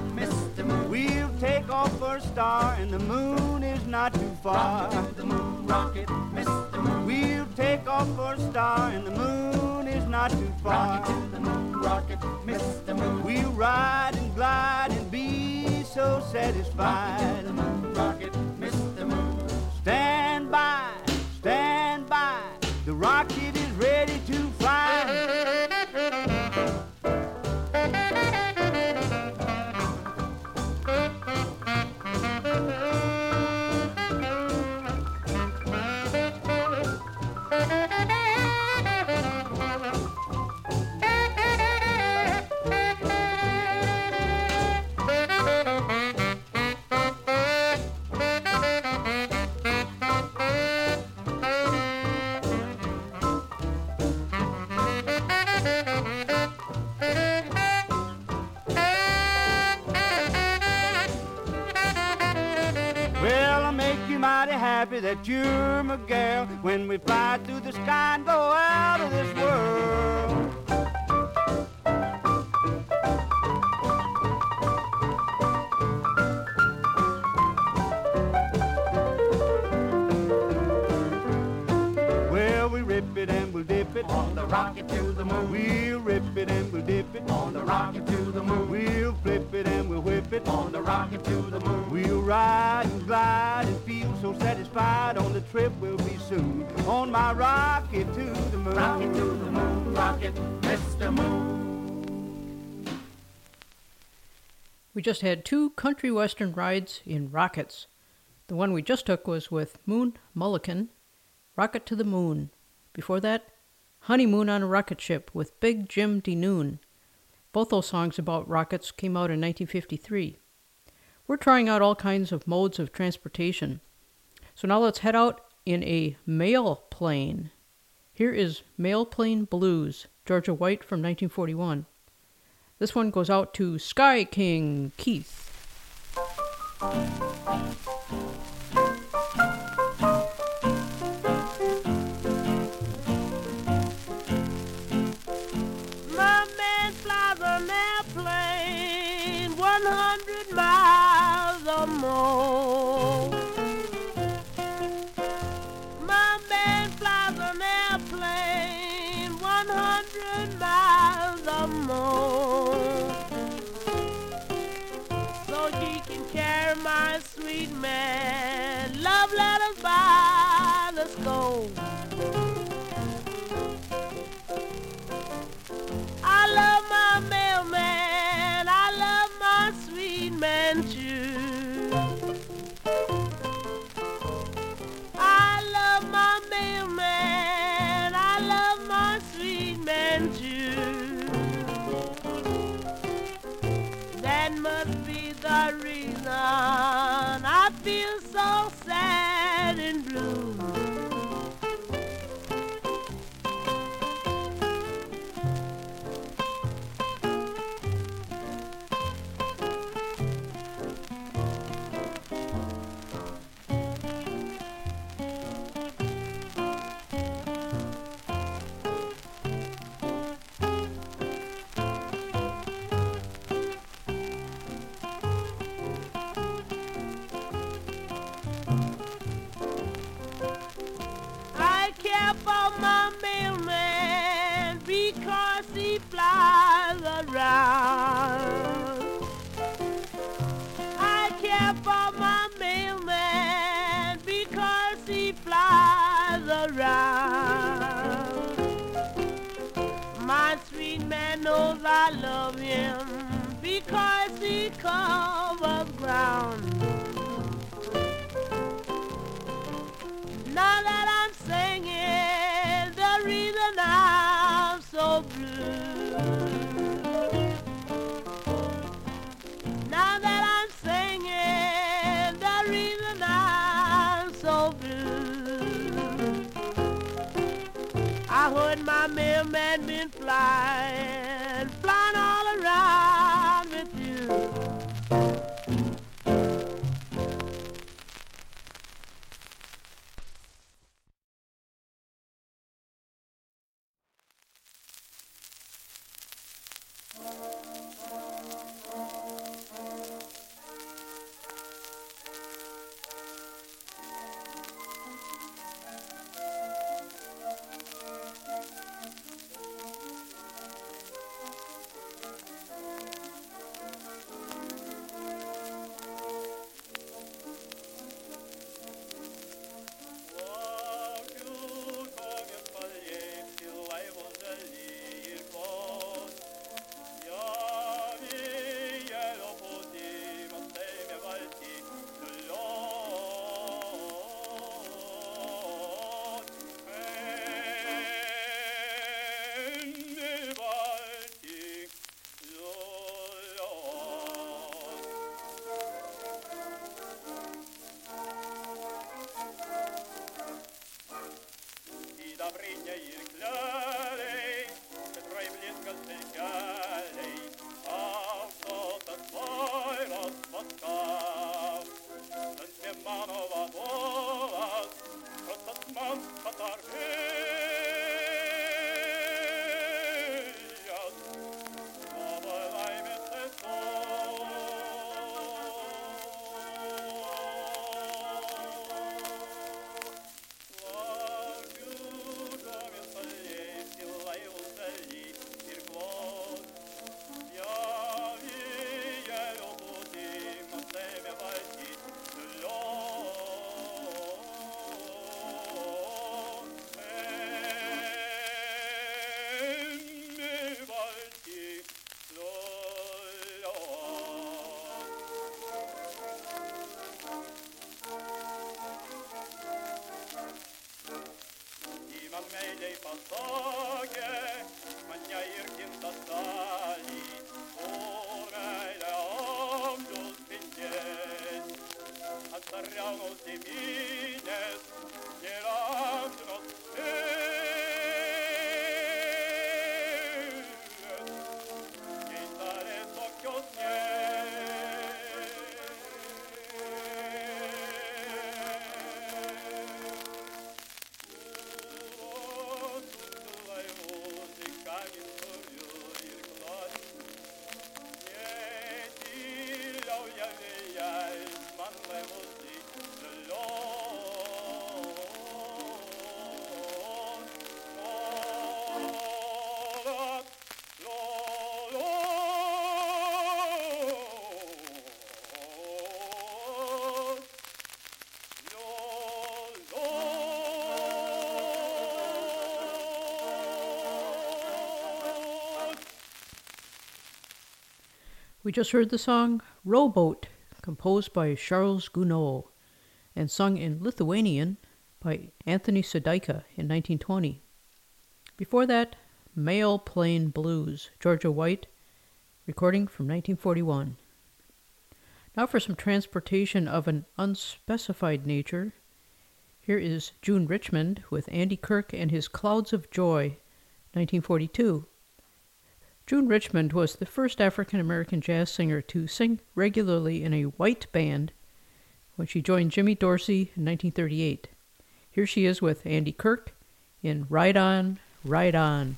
We'll take off for a star, and the moon is not too far. Rocket to the moon, rocket, Mr. Moon. We'll take off for a star, and the moon is not too far. Rocket to the moon, rocket, Mr. Moon. We'll ride and glide and be so satisfied. Rocket to the moon, rocket, Mr. Moon. Stand by, stand by. The rocket that you're my gal when we fly through the sky and go out of this world. Well, we rip it and we'll dip it on the rocket to the moon. We'll rip it and we'll dip it on the rocket to the moon. We'll flip it and we'll whip it on the rocket to the moon. We'll ride and glide and feel so satisfied on the trip we'll be soon. On my rocket to the moon. Rocket to the moon, rocket, Mr. Moon. We just had two country western rides in rockets. The one we just took was with Moon Mullican, Rocket to the Moon. Before that, Honeymoon on a Rocket Ship with Big Jim DeNoon. Both those songs about rockets came out in 1953. We're trying out all kinds of modes of transportation. So now let's head out in a mail plane. Here is Mail Plane Blues, Georgia White from 1941. This one goes out to Sky King Keith. sweet man. My mailman been Oh. We just heard the song Rowboat, composed by Charles Gounod and sung in Lithuanian by Anthony Sudeika in 1920. Before that, Mail Plane Blues, Georgia White, recording from 1941. Now for some transportation of an unspecified nature. Here is June Richmond with Andy Kirk and his Clouds of Joy, 1942. June Richmond was the first African American jazz singer to sing regularly in a white band when she joined Jimmy Dorsey in 1938. Here she is with Andy Kirk in Ride On, Ride On.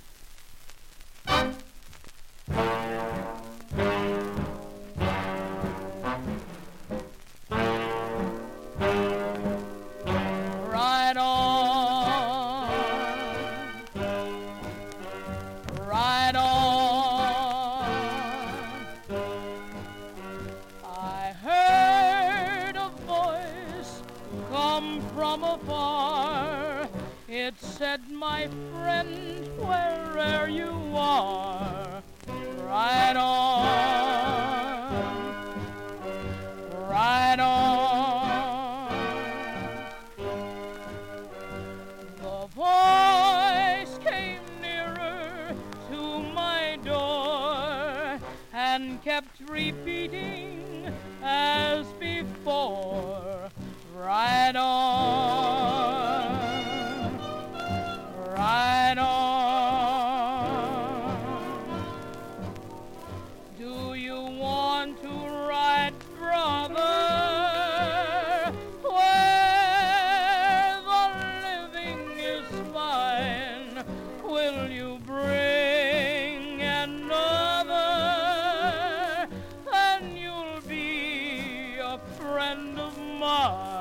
tomorrow.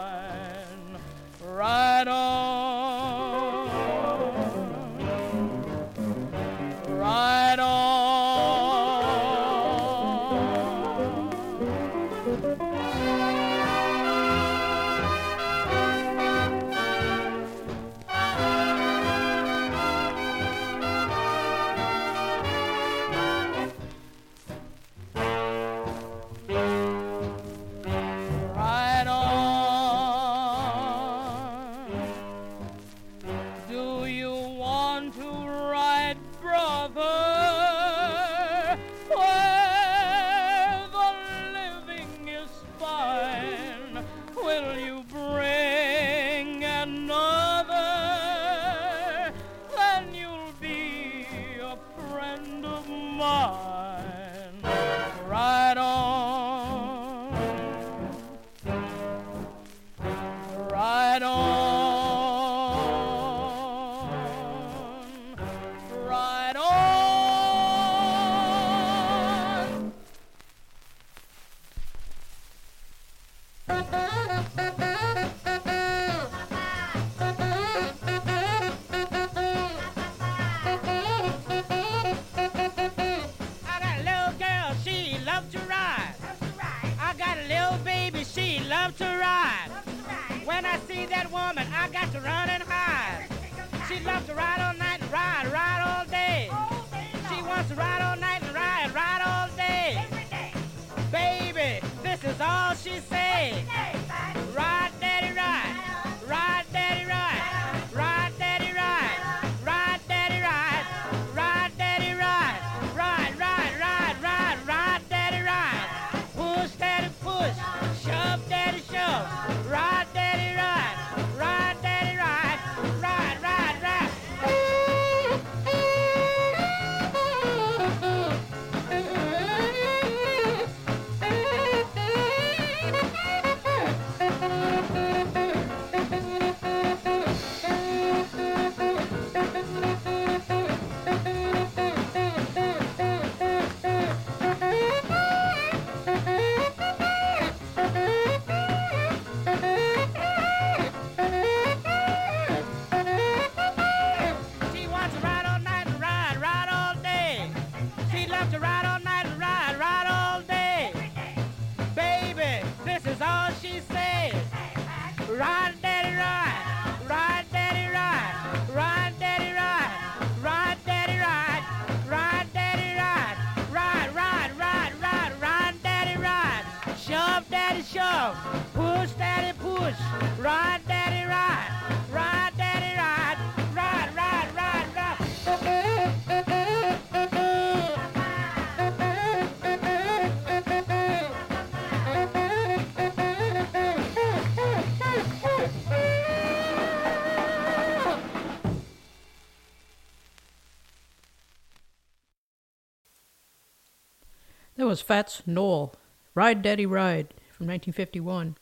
Was Fats Noel, Ride Daddy Ride from 1951.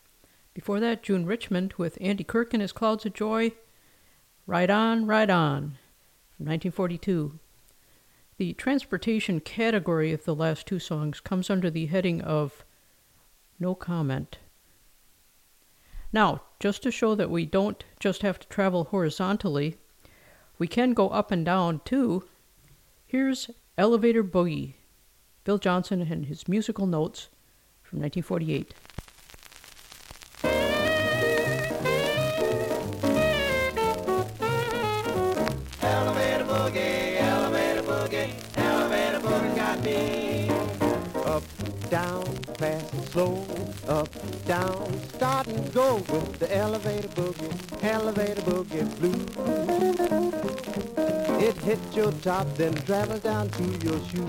Before that, June Richmond with Andy Kirk and his Clouds of Joy, Ride On, Ride On from 1942. The transportation category of the last two songs comes under the heading of No Comment. Now, just to show that we don't just have to travel horizontally, we can go up and down too. Here's Elevator Boogie, Bill Johnson and his musical notes from 1948. Elevator boogie, elevator boogie, elevator boogie got me. Up, down, fast slow, up, down, start and go with the elevator boogie, elevator boogie blue. It hits your top, then travels down to your shoes.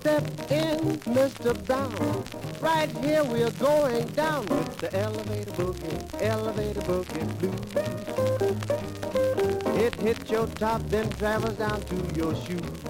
Step in, Mr. Brown. Right here we're going down with the elevator boogie, elevator boogie blues. It hits your top, then travels down to your shoes.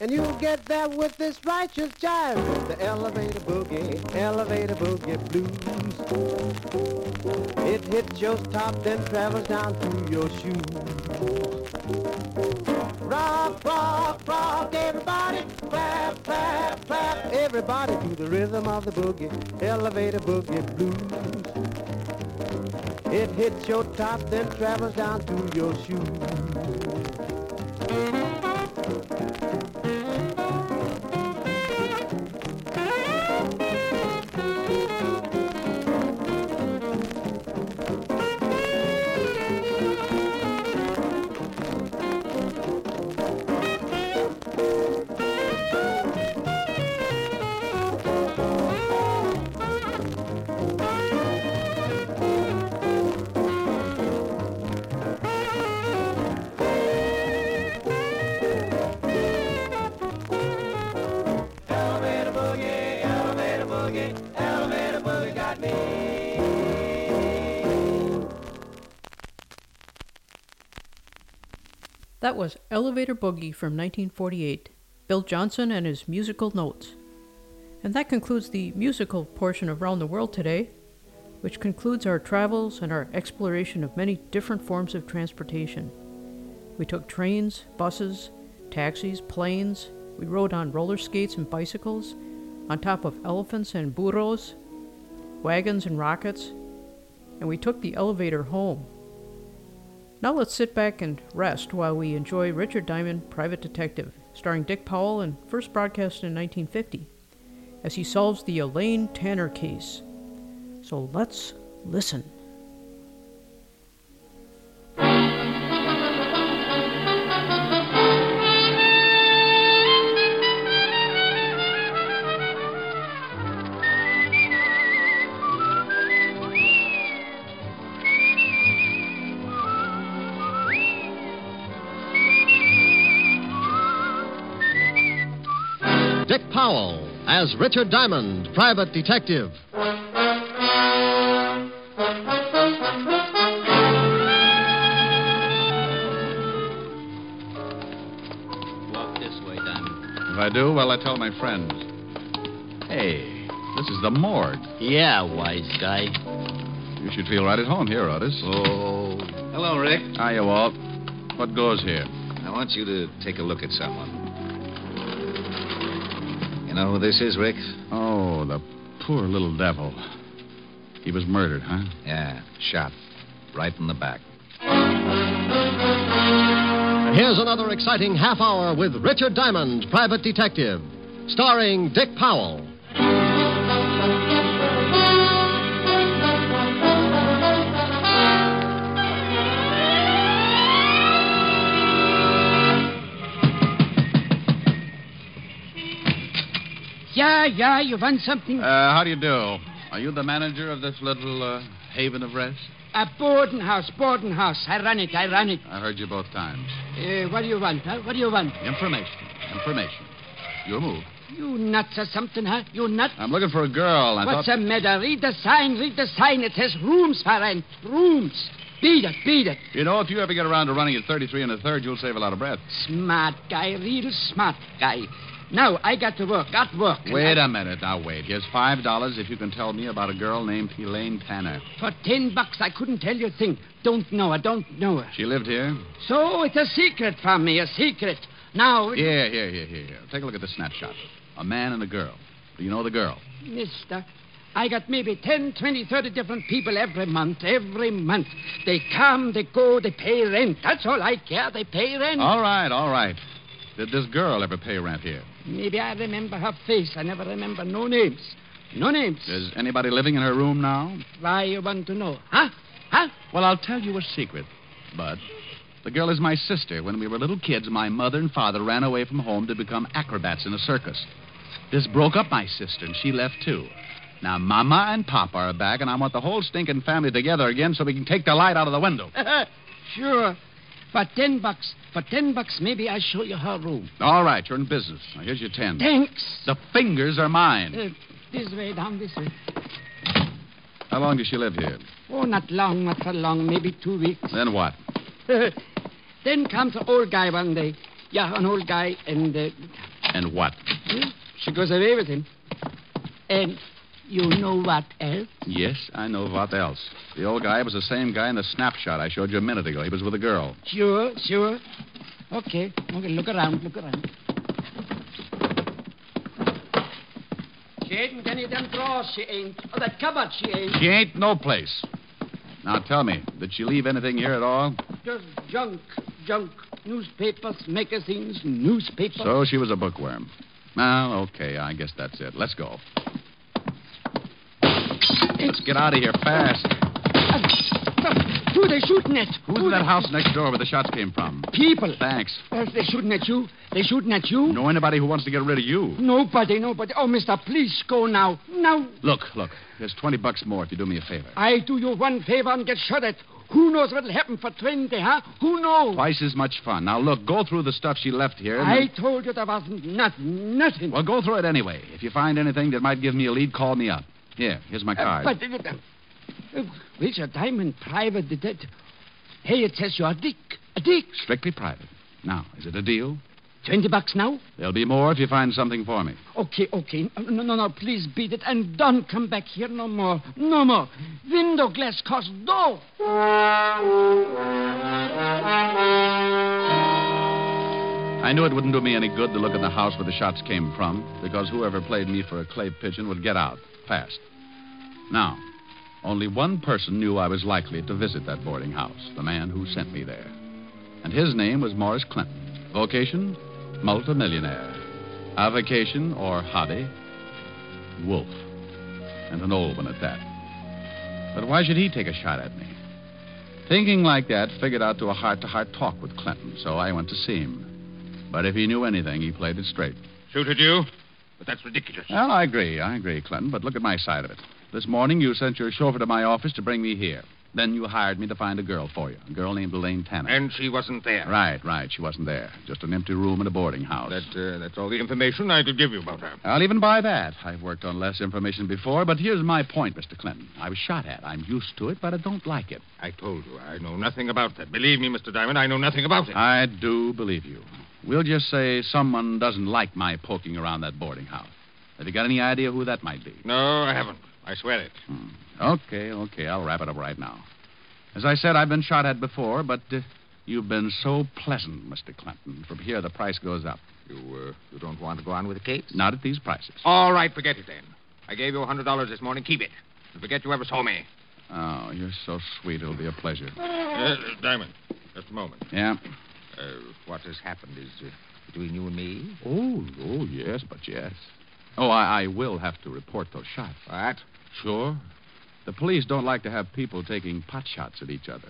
And you'll get there with this righteous jive. The elevator boogie, elevator boogie blues. It hits your top, then travels down to your shoes. Rock, rock, rock, everybody, clap, clap, clap, everybody to the rhythm of the boogie, elevator boogie blues. It hits your top, then travels down to your shoes. えっ? Was Elevator Boogie from 1948, Bill Johnson and his musical notes. And that concludes the musical portion of Round the World today, which concludes our travels and our exploration of many different forms of transportation. We took trains, buses, taxis, planes, we rode on roller skates and bicycles, on top of elephants and burros, wagons and rockets, and we took the elevator home. Now let's sit back and rest while we enjoy Richard Diamond, Private Detective, starring Dick Powell and first broadcast in 1950, as he solves the Elaine Tanner case. So let's listen. As Richard Diamond, private detective. Walk this way, Diamond. If I do, well, I tell my friends. Hey, this is the morgue. Yeah, wise guy. You should feel right at home here, Otis. Oh, Hello, Rick. Hiya, Walt. What goes here? I want you to take a look at someone. You know who this is, Rick? Oh, the poor little devil. He was murdered, huh? Yeah, shot. Right in the back. Here's another exciting half hour with Richard Diamond, Private Detective, starring Dick Powell. Yeah, yeah, you've want something? Uh, how do you do? Are you the manager of this little uh, haven of rest? A boarding house, boarding house. I run it, I run it. I heard you both times. Uh, what do you want, huh? What do you want? Information. Information. Your move. You nuts or something, huh? You nut? I'm looking for a girl. I What's thought... the matter? Read the sign, read the sign. It says rooms for rent. Rooms. Beat it, beat it. You know, if you ever get around to running at 33 and a third, you'll save a lot of breath. Smart guy, real smart guy. Now, I got to work, got work. Wait I- a minute. Now, wait. Here's $5 if you can tell me about a girl named Elaine Tanner. For ten bucks, I couldn't tell you a thing. Don't know her, don't know her. She lived here? So it's a secret from me, a secret. Now, Here, here, here, here, here. Take a look at the snapshot. A man and a girl. Do you know the girl? mister, I got maybe 10, 20, 30 different people every month, every month. They come, they go, they pay rent. That's all I care. They pay rent. All right, all right. Did this girl ever pay rent here? Maybe I remember her face. I never remember no names. No names. Is anybody living in her room now? Why you want to know? Huh? Huh? Well, I'll tell you a secret, Bud. The girl is my sister. When we were little kids, my mother and father ran away from home to become acrobats in a circus. This broke up my sister, and she left too. Now, Mama and Papa are back, and I want the whole stinking family together again so we can take the light out of the window. sure. For ten bucks, for ten bucks, maybe I'll show you her room. All right, you're in business. Now, here's your ten. Thanks. The fingers are mine. Uh, this way, down this way. How long does she live here? Oh, not long, not for long, maybe two weeks. Then what? then comes an old guy one day. Yeah, an old guy, and uh, And what? she goes away with him. And you know what else? Yes, I know what else. The old guy was the same guy in the snapshot I showed you a minute ago. He was with a girl. Sure, sure. Okay, okay, look around, look around. She ain't in any of them drawers, she ain't. Oh, that cupboard, she ain't. She ain't no place. Now tell me, did she leave anything here at all? Just junk, junk. Newspapers, magazines, newspapers. So she was a bookworm. Well, okay, I guess that's it. Let's go. Let's get out of here fast. Who are they shooting at? Who's in that house next door where the shots came from? People. Thanks. Uh, they shooting at you? They're shooting at you? Know anybody who wants to get rid of you? Nobody, nobody. Oh, mister, please go now. Now. Look, look. There's 20 bucks more if you do me a favor. I do you one favor and get shot at. Who knows what'll happen for 20, huh? Who knows? Twice as much fun. Now, look, go through the stuff she left here. I then- told you there wasn't nothing, nothing. Well, go through it anyway. If you find anything that might give me a lead, call me up. Here, here's my card. Uh, card. but, uh, uh, Richard Diamond, private detective. Hey, it says you're a dick. A dick. Strictly private. Now, is it a deal? 20 bucks now? There'll be more if you find something for me. Okay, okay. No, no, no, please beat it and don't come back here no more. No more. Window glass costs dough. I knew it wouldn't do me any good to look at the house where the shots came from, because whoever played me for a clay pigeon would get out fast. Now, only one person knew I was likely to visit that boarding house, the man who sent me there. And his name was Morris Clinton. Vocation? Multimillionaire. Avocation or hobby? Wolf. And an old one at that. But why should he take a shot at me? Thinking like that, figured out to a heart to heart talk with Clinton, so I went to see him. But if he knew anything, he played it straight. Shoot at you? But that's ridiculous. Well, I agree. I agree, Clinton. But look at my side of it. This morning, you sent your chauffeur to my office to bring me here. Then you hired me to find a girl for you, a girl named Elaine Tanner. And she wasn't there. Right, right. She wasn't there. Just an empty room in a boarding house. That, uh, that's all the information I could give you about her. I'll even buy that. I've worked on less information before, but here's my point, Mr. Clinton. I was shot at. I'm used to it, but I don't like it. I told you I know nothing about that. Believe me, Mr. Diamond, I know nothing about it. I do believe you. We'll just say someone doesn't like my poking around that boarding house. Have you got any idea who that might be? No, I haven't. I swear it. Okay, okay. I'll wrap it up right now. As I said, I've been shot at before, but uh, you've been so pleasant, Mr. Clinton. From here, the price goes up. You, uh, you don't want to go on with the case? Not at these prices. All right, forget it then. I gave you a hundred dollars this morning. Keep it. And forget you ever saw me. Oh, you're so sweet. It'll be a pleasure. Uh, Diamond, just a moment. Yeah. Uh, what has happened is uh, between you and me. Oh, oh, yes, but yes. Oh, I, I will have to report those shots. What? Sure. The police don't like to have people taking pot shots at each other.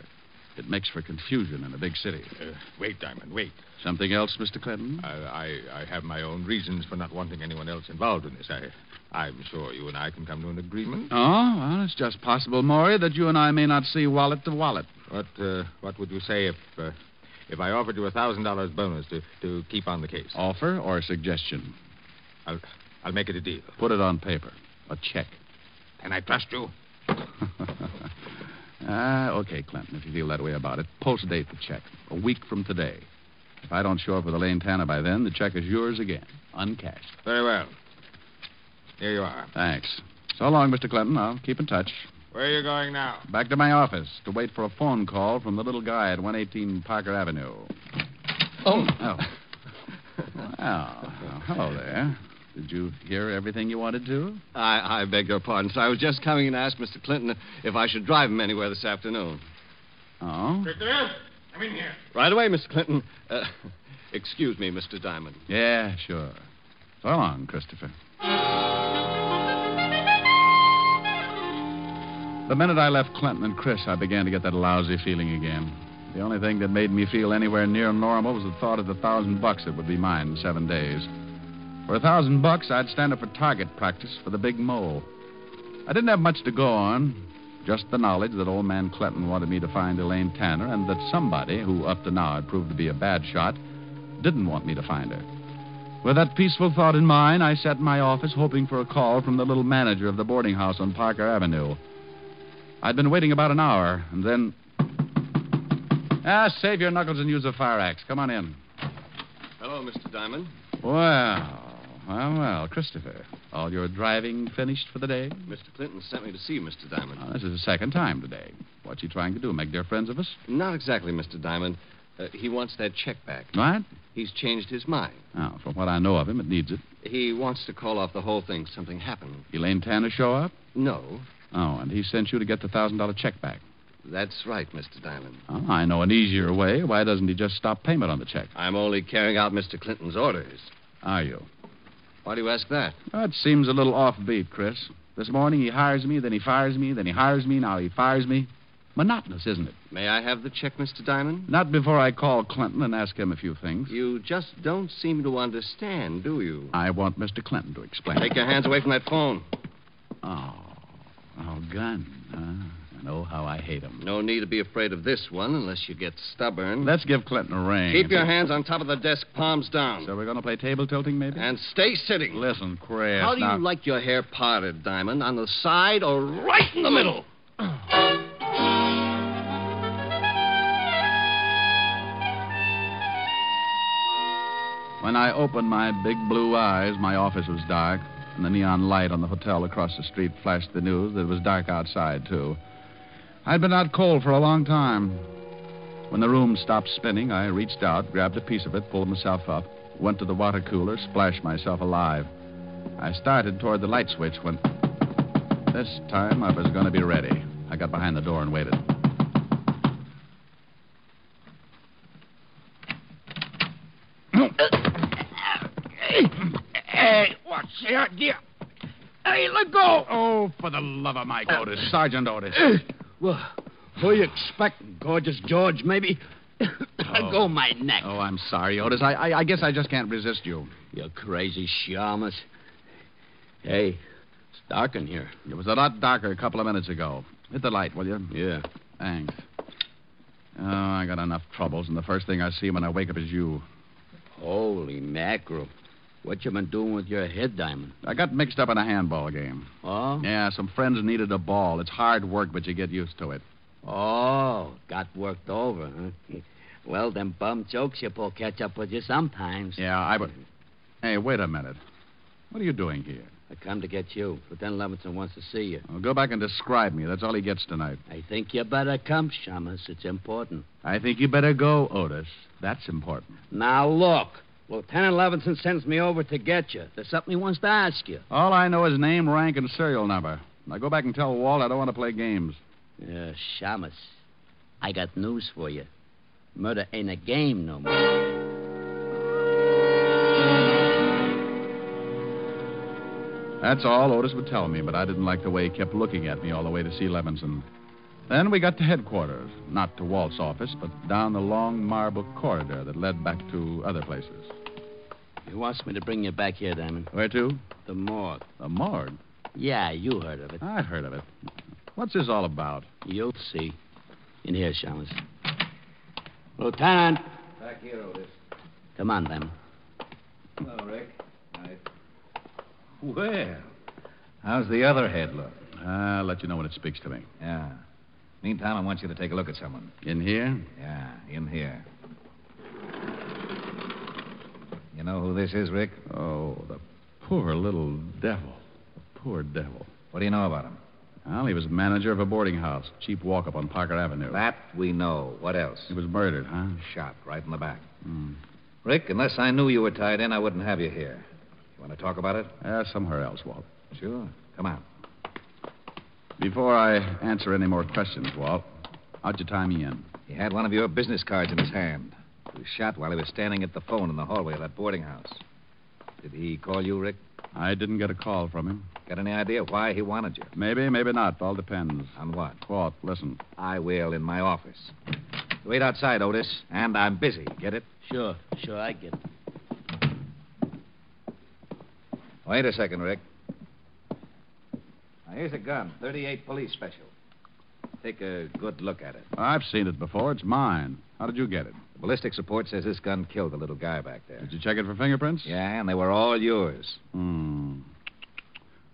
It makes for confusion in a big city. Uh, wait, Diamond, wait. Something else, Mr. Clinton? I, I, I have my own reasons for not wanting anyone else involved in this. I, I'm sure you and I can come to an agreement. Oh, well, it's just possible, Maury, that you and I may not see wallet to wallet. What, uh, what would you say if, uh, if I offered you a thousand dollars bonus to, to keep on the case? Offer or suggestion? I'll, I'll make it a deal. Put it on paper. A check. Can I trust you? Ah, okay, Clinton, if you feel that way about it. Post date the check. A week from today. If I don't show up with Elaine Tanner by then, the check is yours again, uncashed. Very well. Here you are. Thanks. So long, Mr. Clinton. I'll keep in touch. Where are you going now? Back to my office to wait for a phone call from the little guy at 118 Parker Avenue. Oh. Oh. Well, hello there. Did you hear everything you wanted to? I, I beg your pardon, sir. I was just coming in to ask Mr. Clinton if I should drive him anywhere this afternoon. Oh? Victor, come in here. Right away, Mr. Clinton. Uh, excuse me, Mr. Diamond. Yeah, sure. So long, Christopher. The minute I left Clinton and Chris, I began to get that lousy feeling again. The only thing that made me feel anywhere near normal was the thought of the thousand bucks that would be mine in seven days. For a thousand bucks, I'd stand up for target practice for the big mole. I didn't have much to go on, just the knowledge that old man Clinton wanted me to find Elaine Tanner and that somebody, who up to now had proved to be a bad shot, didn't want me to find her. With that peaceful thought in mind, I sat in my office hoping for a call from the little manager of the boarding house on Parker Avenue. I'd been waiting about an hour, and then. Ah, save your knuckles and use a fire axe. Come on in. Hello, Mr. Diamond. Well, well, well, Christopher. All your driving finished for the day? Mr. Clinton sent me to see you, Mr. Diamond. This is the second time today. What's he trying to do? Make dear friends of us? Not exactly, Mr. Diamond. Uh, he wants that check back. What? He's changed his mind. Oh, from what I know of him, it needs it. He wants to call off the whole thing. Something happened. Elaine Tanner show up? No, Oh, and he sent you to get the thousand dollar check back. that's right, Mr. Diamond. Oh, I know an easier way. Why doesn't he just stop payment on the check? I'm only carrying out Mr. Clinton's orders. Are you? Why do you ask that? That seems a little offbeat, Chris. This morning he hires me, then he fires me, then he hires me, now he fires me. Monotonous, isn't it? May I have the check, Mr. Diamond? Not before I call Clinton and ask him a few things. You just don't seem to understand, do you? I want Mr. Clinton to explain. Take your hands away from that phone. Oh, oh, gun. Huh? I know how I hate him. No need to be afraid of this one unless you get stubborn. Let's give Clinton a ring. Keep your hands on top of the desk, palms down. So we're going to play table tilting, maybe? And stay sitting. Listen, Chris. How do now- you like your hair parted, Diamond? On the side or right in the middle? When I opened my big blue eyes, my office was dark, and the neon light on the hotel across the street flashed the news that it was dark outside, too. I'd been out cold for a long time. When the room stopped spinning, I reached out, grabbed a piece of it, pulled myself up, went to the water cooler, splashed myself alive. I started toward the light switch when. This time I was going to be ready. I got behind the door and waited. Hey, what's the idea? Hey, let go. Oh, for the love of Mike uh, Otis. Sergeant Otis. Uh, well, who are you expect, gorgeous George, maybe? Let go oh. my neck. Oh, I'm sorry, Otis. I, I, I guess I just can't resist you. You crazy shamus. Hey, it's dark in here. It was a lot darker a couple of minutes ago. Hit the light, will you? Yeah. Thanks. Oh, I got enough troubles, and the first thing I see when I wake up is you. Holy mackerel. What you been doing with your head, Diamond? I got mixed up in a handball game. Oh? Yeah, some friends needed a ball. It's hard work, but you get used to it. Oh, got worked over, huh? Well, them bum jokes you pull catch up with you sometimes. Yeah, I would. Hey, wait a minute. What are you doing here? I come to get you. Lieutenant Levinson wants to see you. Well, go back and describe me. That's all he gets tonight. I think you better come, Shamus. It's important. I think you better go, Otis. That's important. Now, look. Lieutenant Levinson sends me over to get you. There's something he wants to ask you. All I know is name, rank, and serial number. Now go back and tell Walt I don't want to play games. Yeah, Shamus. I got news for you. Murder ain't a game no more. That's all Otis would tell me, but I didn't like the way he kept looking at me all the way to see Levinson. Then we got to headquarters, not to Walt's office, but down the long marble corridor that led back to other places. He wants me to bring you back here, Diamond. Where to? The morgue. The morgue? Yeah, you heard of it. I've heard of it. What's this all about? You'll see. In here, Shamus. Lieutenant. Back here, Otis. Come on, Diamond. Hello, Rick. Night. Well, how's the other head look? I'll let you know when it speaks to me. Yeah. Meantime, I want you to take a look at someone. In here? Yeah, in here. You know who this is, Rick? Oh, the poor little devil. The poor devil. What do you know about him? Well, he was manager of a boarding house, cheap walk up on Parker Avenue. That we know. What else? He was murdered, huh? Shot right in the back. Hmm. Rick, unless I knew you were tied in, I wouldn't have you here. You want to talk about it? Uh, somewhere else, Walt. Sure. Come on. Before I answer any more questions, Walt, how'd you tie me in? He had one of your business cards in his hand. He was shot while he was standing at the phone in the hallway of that boarding house. Did he call you, Rick? I didn't get a call from him. Got any idea why he wanted you? Maybe, maybe not. All depends. On what? Walt, listen. I will in my office. Wait outside, Otis, and I'm busy. Get it? Sure, sure, I get it. Wait a second, Rick. Now, here's a gun, 38 police special. Take a good look at it. I've seen it before. It's mine. How did you get it? The ballistics report says this gun killed the little guy back there. Did you check it for fingerprints? Yeah, and they were all yours. Hmm.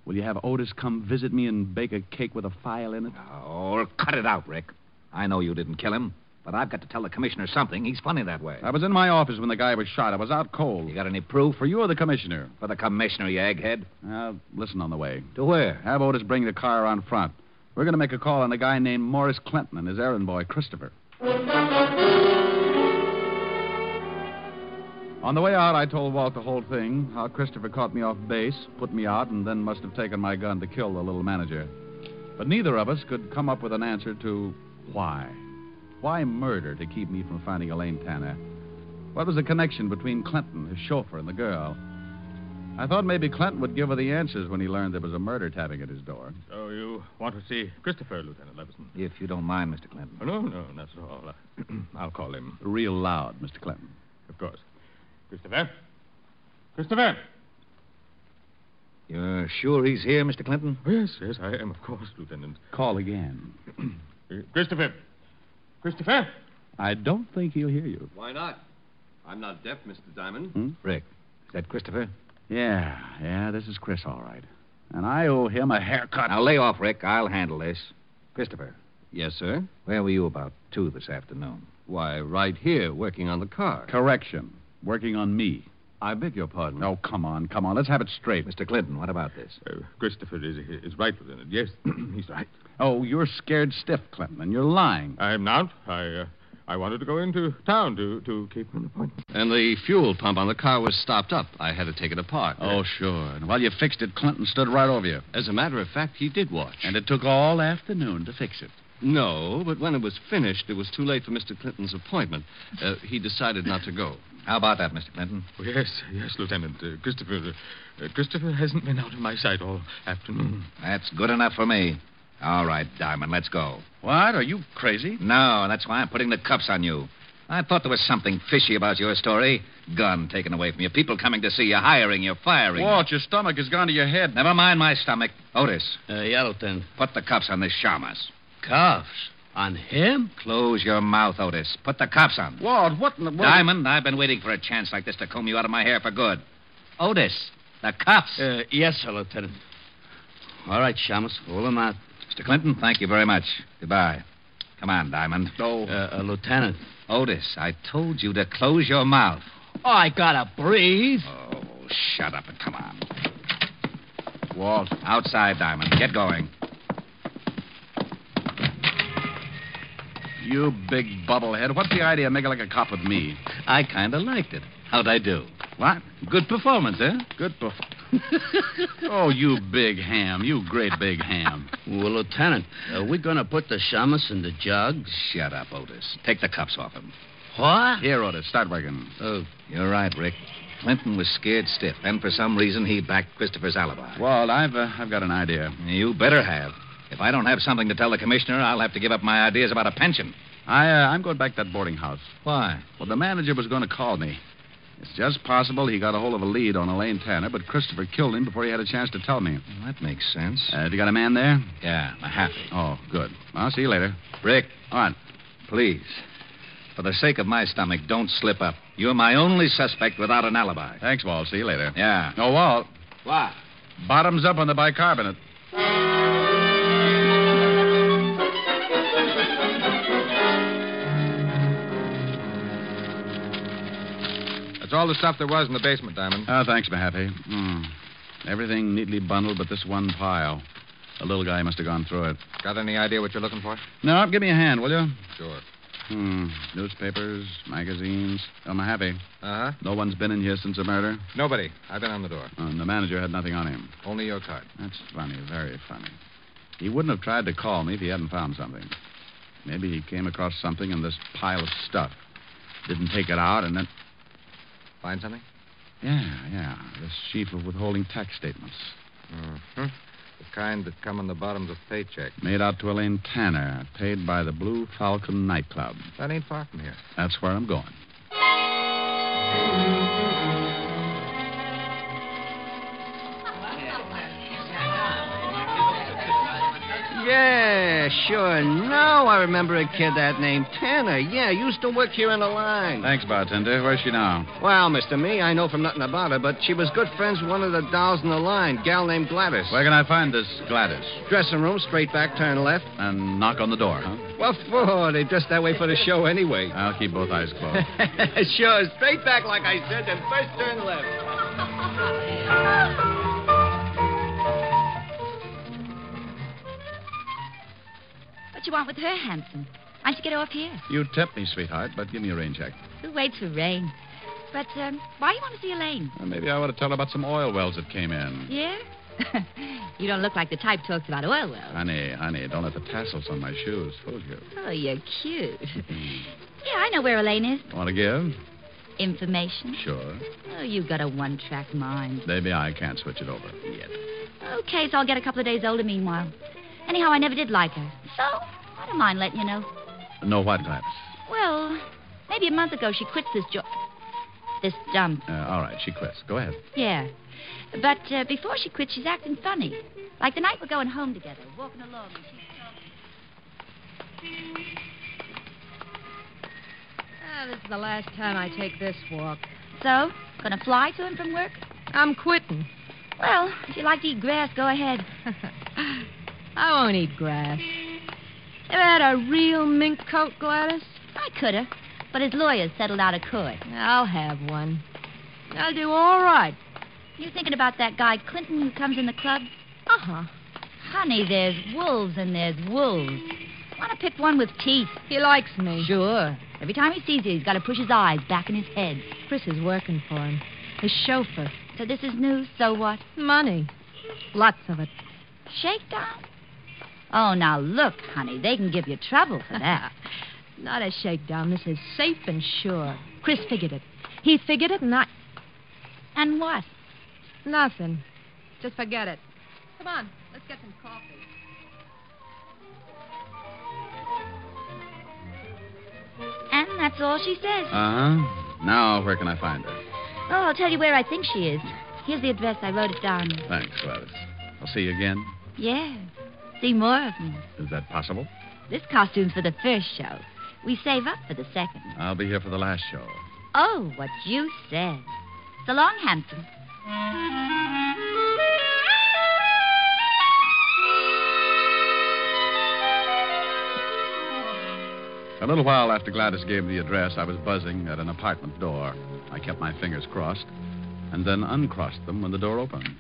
Will you have Otis come visit me and bake a cake with a file in it? Oh, cut it out, Rick. I know you didn't kill him, but I've got to tell the commissioner something. He's funny that way. I was in my office when the guy was shot. I was out cold. You got any proof? For you or the commissioner? For the commissioner, you egghead. Uh, listen on the way. To where? Have Otis bring the car around front. We're going to make a call on a guy named Morris Clinton and his errand boy, Christopher. On the way out, I told Walt the whole thing how Christopher caught me off base, put me out, and then must have taken my gun to kill the little manager. But neither of us could come up with an answer to why. Why murder to keep me from finding Elaine Tanner? What was the connection between Clinton, his chauffeur, and the girl? I thought maybe Clinton would give her the answers when he learned there was a murder tapping at his door. So you want to see Christopher, Lieutenant Levinson? If you don't mind, Mr. Clinton. Oh, no, no, not at all. I'll call him. Real loud, Mr. Clinton. Of course. Christopher? Christopher? You're sure he's here, Mr. Clinton? Oh, yes, yes, I am, of course, Lieutenant. Call again. Christopher? Christopher? I don't think he'll hear you. Why not? I'm not deaf, Mr. Diamond. Hmm? Rick, is that Christopher? Yeah, yeah, this is Chris, all right. And I owe him a haircut. Now lay off, Rick. I'll handle this. Christopher, Yes, sir. where were you about two this afternoon? Why, right here, working on the car. Correction. Working on me. I beg your pardon. Oh, come on, come on. Let's have it straight. Mr. Clinton, what about this? Uh, Christopher is, is right, Lieutenant. Yes, he's right. Oh, you're scared stiff, Clinton, and you're lying. I'm not. I, uh, I wanted to go into town to, to keep an appointment. And the fuel pump on the car was stopped up. I had to take it apart. Oh, sure. And while you fixed it, Clinton stood right over you. As a matter of fact, he did watch. And it took all afternoon to fix it. No, but when it was finished, it was too late for Mr. Clinton's appointment. Uh, he decided not to go. How about that, Mr. Clinton? Oh, yes, yes, Lieutenant. Uh, Christopher, uh, Christopher hasn't been out of my sight all afternoon. That's good enough for me. All right, Diamond, let's go. What? Are you crazy? No, that's why I'm putting the cuffs on you. I thought there was something fishy about your story. Gun taken away from you. People coming to see you, hiring you, firing. Walt, your stomach has gone to your head. Never mind my stomach. Otis, Uh, yeah, Lieutenant. put the cuffs on this Shamus. Cuffs? On him? Close your mouth, Otis. Put the cuffs on. Walt, what in the world? Diamond, I've been waiting for a chance like this to comb you out of my hair for good. Otis, the cuffs. Uh, yes, sir, Lieutenant. All right, Shamus, hold him out. Mr. Clinton, thank you very much. Goodbye. Come on, Diamond. Oh. Uh, uh, Lieutenant. Otis, I told you to close your mouth. Oh, I gotta breathe. Oh, shut up and come on. Walt. Outside, Diamond. Get going. You big bubblehead. What's the idea of making like a cop with me? I kind of liked it. How'd I do? What? Good performance, eh? Good performance. oh, you big ham. You great big ham. Well, Lieutenant, are we going to put the shamus in the jug? Shut up, Otis. Take the cuffs off him. What? Here, Otis. Start working. Oh, you're right, Rick. Clinton was scared stiff, and for some reason he backed Christopher's alibi. Walt, I've uh, I've got an idea. You better have. If I don't have something to tell the commissioner, I'll have to give up my ideas about a pension. I uh, I'm going back to that boarding house. Why? Well, the manager was going to call me. It's just possible he got a hold of a lead on Elaine Tanner, but Christopher killed him before he had a chance to tell me. Well, that makes sense. Uh, have you got a man there? Yeah, Mahaffey. Oh, good. I'll see you later. Rick, All right. please. For the sake of my stomach, don't slip up. You're my only suspect without an alibi. Thanks, Walt. See you later. Yeah. No, Walt. What? Bottoms up on the bicarbonate. That's all the stuff there was in the basement, Diamond. Oh, thanks, Mahaffey. Hmm. Everything neatly bundled but this one pile. The little guy must have gone through it. Got any idea what you're looking for? No, give me a hand, will you? Sure. Hmm. Newspapers, magazines. Oh, Mahaffey. Uh huh. No one's been in here since the murder? Nobody. I've been on the door. And the manager had nothing on him. Only your card. That's funny, very funny. He wouldn't have tried to call me if he hadn't found something. Maybe he came across something in this pile of stuff. Didn't take it out and then. Find something? Yeah, yeah. This sheaf of withholding tax statements. Mm-hmm. The kind that come on the bottoms of paychecks. Made out to Elaine Tanner, paid by the Blue Falcon nightclub. That ain't far from here. That's where I'm going. Yeah, sure. Now I remember a kid that named Tanner. Yeah, used to work here in the line. Thanks, bartender. Where's she now? Well, Mr. Me, I know from nothing about her, but she was good friends with one of the dolls in the line, gal named Gladys. Where can I find this Gladys? Dressing room, straight back, turn left. And knock on the door, huh? What for? They dress that way for the show anyway. I'll keep both eyes closed. sure, straight back like I said, then first turn left. What you want with her, handsome? Why don't you get her off here? you tempt me, sweetheart, but give me a rain check. Who waits for rain? But um, why do you want to see Elaine? Well, maybe I ought to tell her about some oil wells that came in. Yeah? you don't look like the type talks about oil wells. Honey, honey, don't let the tassels on my shoes fool you. Oh, you're cute. yeah, I know where Elaine is. Want to give? Information. Sure. Oh, you've got a one-track mind. Maybe I can't switch it over yet. Okay, so I'll get a couple of days older meanwhile. Anyhow, I never did like her. So, I don't mind letting you know. No what, Gladys? Well, maybe a month ago she quit this job. This dump. Uh, all right, she quits. Go ahead. Yeah. But uh, before she quit, she's acting funny. Like the night we're going home together, walking along, and she's talking. Ah, this is the last time I take this walk. So, gonna fly to him from work? I'm quitting. Well, if you like to eat grass, go ahead. I won't eat grass. Ever had a real mink coat, Gladys? I coulda, but his lawyers settled out of court. I'll have one. I'll do all right. You thinking about that guy Clinton who comes in the club? Uh huh. Honey, there's wolves and there's wolves. Want to pick one with teeth? He likes me. Sure. Every time he sees you, he's got to push his eyes back in his head. Chris is working for him. His chauffeur. So this is news. So what? Money. Lots of it. Shakedown? Oh, now look, honey, they can give you trouble for that. Not a shakedown. This is safe and sure. Chris figured it. He figured it, and I. And what? Nothing. Just forget it. Come on, let's get some coffee. And that's all she says. Uh huh. Now, where can I find her? Oh, I'll tell you where I think she is. Here's the address. I wrote it down. Thanks, Gladys. I'll see you again. Yeah. See more of me. Is that possible? This costume's for the first show. We save up for the second. I'll be here for the last show. Oh, what you said. So long, handsome. A little while after Gladys gave me the address, I was buzzing at an apartment door. I kept my fingers crossed and then uncrossed them when the door opened.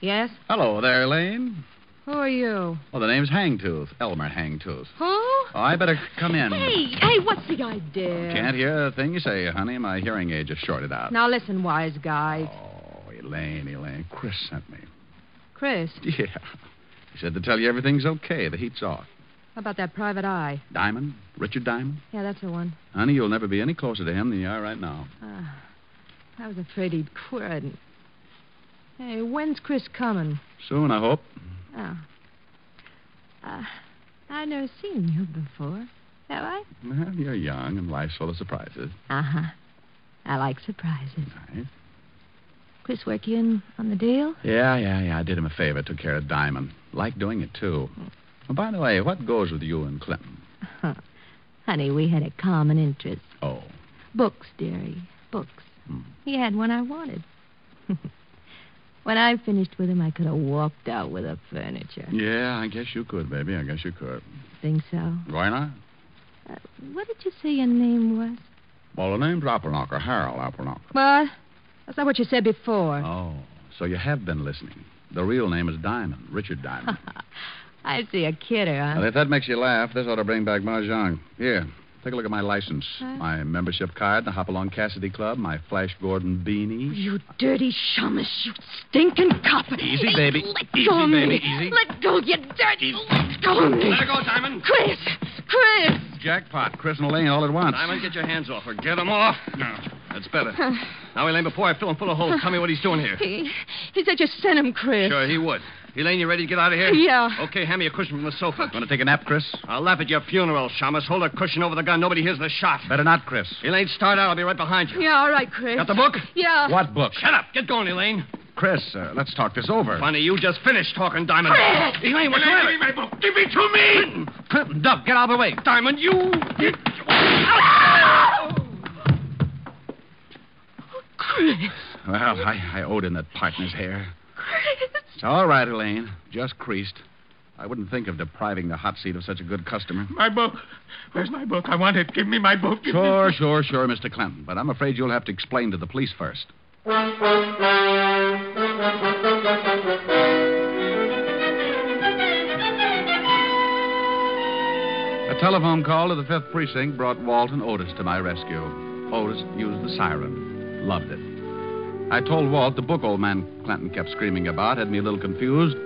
Yes? Hello there, Elaine. Who are you? Well, the name's Hangtooth, Elmer Hangtooth. Who? Oh, I better come in. Hey, hey, what's the idea? Can't hear a thing you say, honey. My hearing aid just shorted out. Now listen, wise guy. Oh, Elaine, Elaine. Chris sent me. Chris, Yeah. He said to tell you everything's okay. The heat's off. how about that private eye? Diamond? Richard Diamond? Yeah, that's the one. Honey, you'll never be any closer to him than you are right now. Ah, I was afraid he'd quit. Hey, when's Chris coming? Soon, I hope. Oh. Uh, I've never seen you before. Have I? Well, you're young and life's full of surprises. Uh huh. I like surprises. Nice. Chris work you in on the deal? Yeah, yeah, yeah. I did him a favor. Took care of Diamond. Like doing it, too. Oh, by the way, what goes with you and Clinton? Huh. Honey, we had a common interest. Oh. Books, dearie. Books. Hmm. He had one I wanted. when I finished with him, I could have walked out with the furniture. Yeah, I guess you could, baby. I guess you could. Think so? Why not? Uh, what did you say your name was? Well, the name's Applenauker, Harold Applenauker. What? That's not what you said before. Oh, so you have been listening. The real name is Diamond, Richard Diamond. I see a kidder, huh? Well, if that makes you laugh, this ought to bring back Mahjong. Here, take a look at my license. Huh? My membership card, the Hopalong Cassidy Club, my Flash Gordon beanie. You dirty shamus, you stinking cop. Easy, Hey, baby. Let Easy, go of me. baby, easy. Let go, you dirty. Let go of me. Let her go, Diamond. Chris! Chris! Jackpot, Chris and Elaine all at once. Diamond, get your hands off her. Get them off. No, that's better. Now, Elaine, before I fill him full of holes, tell me what he's doing here. He, he said you sent him, Chris. Sure, he would. Elaine, you ready to get out of here? Yeah. Okay, hand me a cushion from the sofa. Want to take a nap, Chris? I'll laugh at your funeral, Shamus. Hold a cushion over the gun. Nobody hears the shot. Better not, Chris. Elaine, start out. I'll be right behind you. Yeah, all right, Chris. Got the book? Yeah. What book? Shut up. Get going, Elaine. Chris, uh, let's talk this over. Funny, you just finished talking, Diamond. Chris! Elaine, what's the Elaine, matter? my book. Give it to me. Clinton, Dub, get out of the way. Diamond, you. Chris! Well, I, I owed him that partner's hair. Chris! It's all right, Elaine. Just creased. I wouldn't think of depriving the hot seat of such a good customer. My book. Where's my book? I want it. Give me my book. Give Sure, me... sure, sure, Mr. Clinton. But I'm afraid you'll have to explain to the police first. A telephone call to the 5th Precinct brought Walt and Otis to my rescue. Otis used the siren. Loved it. I told Walt the book old man Clinton kept screaming about had me a little confused,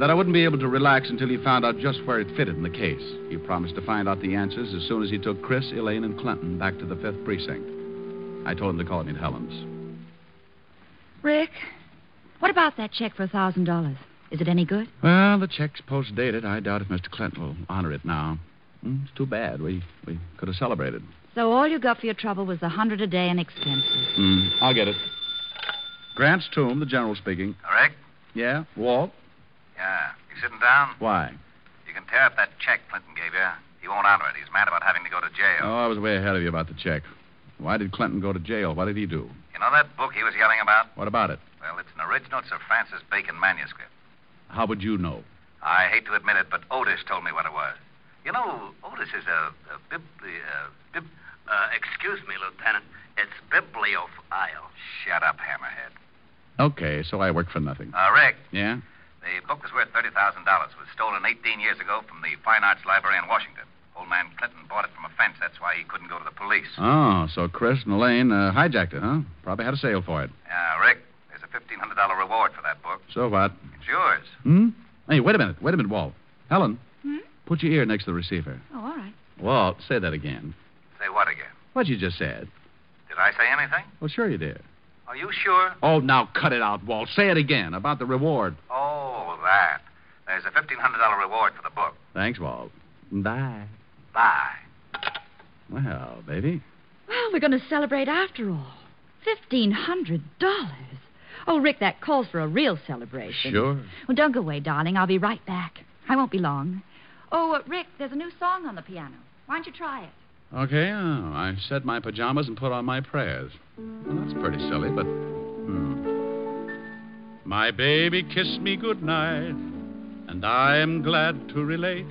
that I wouldn't be able to relax until he found out just where it fitted in the case. He promised to find out the answers as soon as he took Chris, Elaine, and Clinton back to the 5th Precinct. I told him to call me at Helen's. Rick, what about that check for a thousand dollars? Is it any good? Well, the check's post dated. I doubt if Mr. Clinton will honor it now. Hmm, it's too bad. We we could have celebrated. So all you got for your trouble was a hundred a day in expenses. Hmm, I'll get it. Grant's tomb, the general speaking. Rick? Yeah, Walt. Yeah. You sitting down? Why? You can tear up that check Clinton gave you. He won't honor it. He's mad about having to go to jail. Oh, I was way ahead of you about the check. Why did Clinton go to jail? What did he do? You know that book he was yelling about? What about it? Well, it's an original Sir Francis Bacon manuscript. How would you know? I hate to admit it, but Otis told me what it was. You know, Otis is a, a bib, uh, bib, Uh, excuse me, Lieutenant. It's bibliophile. Shut up, Hammerhead. Okay, so I work for nothing. Uh, Rick, Yeah? the book was worth $30,000. It was stolen 18 years ago from the Fine Arts Library in Washington. Old man Clinton bought it from a fence. That's why he couldn't go to the police. Oh, so Chris and Elaine uh, hijacked it, huh? Probably had a sale for it. Uh, Rick, there's a $1,500 reward for that book. So what? It's yours. Hmm? Hey, wait a minute. Wait a minute, Walt. Helen, Hmm? put your ear next to the receiver. Oh, all right. Walt, say that again. Say what again? What you just said. Did I say anything? Well, sure you did. Are you sure? Oh, now cut it out, Walt. Say it again about the reward. Oh, that. There's a $1,500 reward for the book. Thanks, Walt. Bye. Bye. Well, baby. Well, we're going to celebrate after all. Fifteen hundred dollars. Oh, Rick, that calls for a real celebration. Sure. Well, don't go away, darling. I'll be right back. I won't be long. Oh, uh, Rick, there's a new song on the piano. Why don't you try it? Okay, oh, I set my pajamas and put on my prayers. Well, that's pretty silly, but. Hmm. My baby kissed me goodnight, and I am glad to relate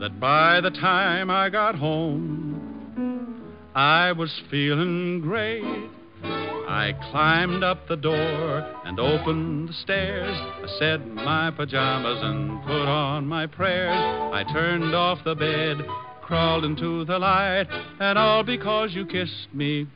that by the time I got home, I was feeling great. I climbed up the door and opened the stairs. I said my pajamas and put on my prayers. I turned off the bed, crawled into the light, and all because you kissed me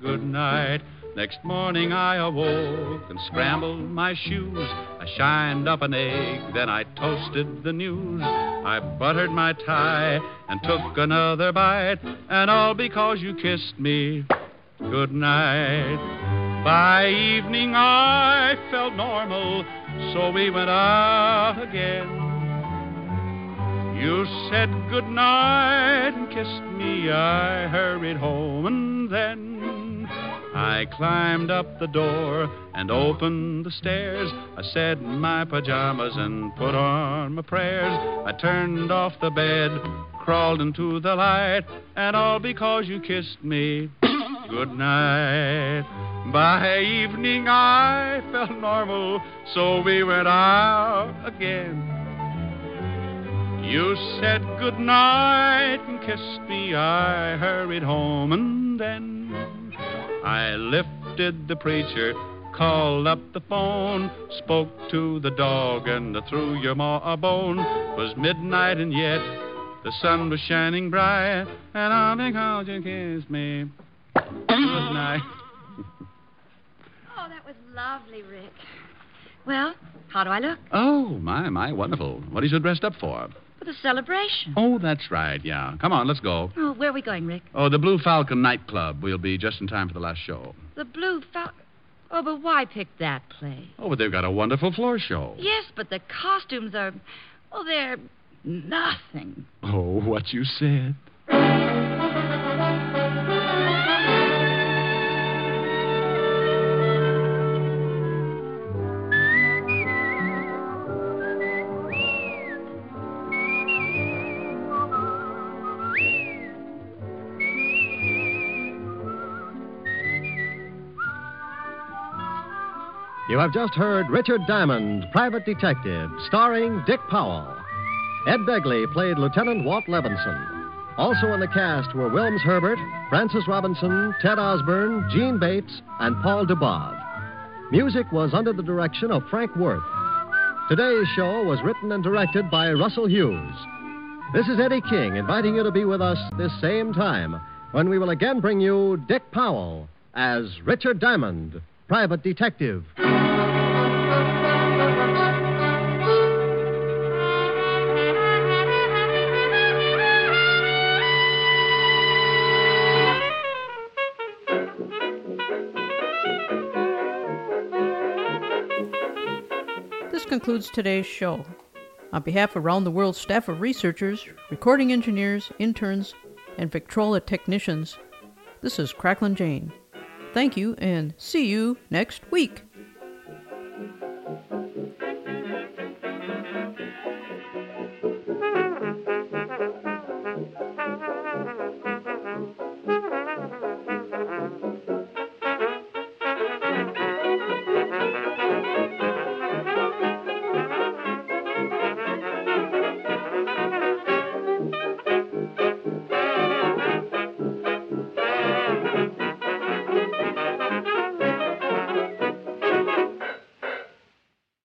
good night. Next morning I awoke and scrambled my shoes. I shined up an egg, then I toasted the news. I buttered my tie and took another bite, and all because you kissed me good night. By evening I felt normal, so we went out again. You said good night and kissed me. I hurried home and then I climbed up the door and opened the stairs. I said my pajamas and put on my prayers. I turned off the bed, crawled into the light, and all because you kissed me good night. By evening I felt normal, so we went out again. You said good night and kissed me. I hurried home and then I lifted the preacher, called up the phone, spoke to the dog, and threw your ma a bone. 'Twas midnight and yet the sun was shining bright, and all because you kissed me. Good night. Oh, that was lovely, Rick. Well, how do I look? Oh, my, my, wonderful. What are you so dressed up for? For the celebration. Oh, that's right, yeah. Come on, let's go. Oh, where are we going, Rick? Oh, the Blue Falcon nightclub. We'll be just in time for the last show. The Blue Falcon. Oh, but why pick that place? Oh, but they've got a wonderful floor show. Yes, but the costumes are. Oh, they're nothing. Oh, what you said. You have just heard Richard Diamond, Private Detective, starring Dick Powell. Ed Begley played Lieutenant Walt Levinson. Also in the cast were Wilms Herbert, Francis Robinson, Ted Osborne, Jeanne Bates, and Paul Dubov. Music was under the direction of Frank Worth. Today's show was written and directed by Russell Hughes. This is Eddie King inviting you to be with us this same time when we will again bring you Dick Powell as Richard Diamond, Private Detective. This concludes today's show. On behalf of Round the World staff of researchers, recording engineers, interns, and Victrola technicians, this is Cracklin' Jane. Thank you and see you next week.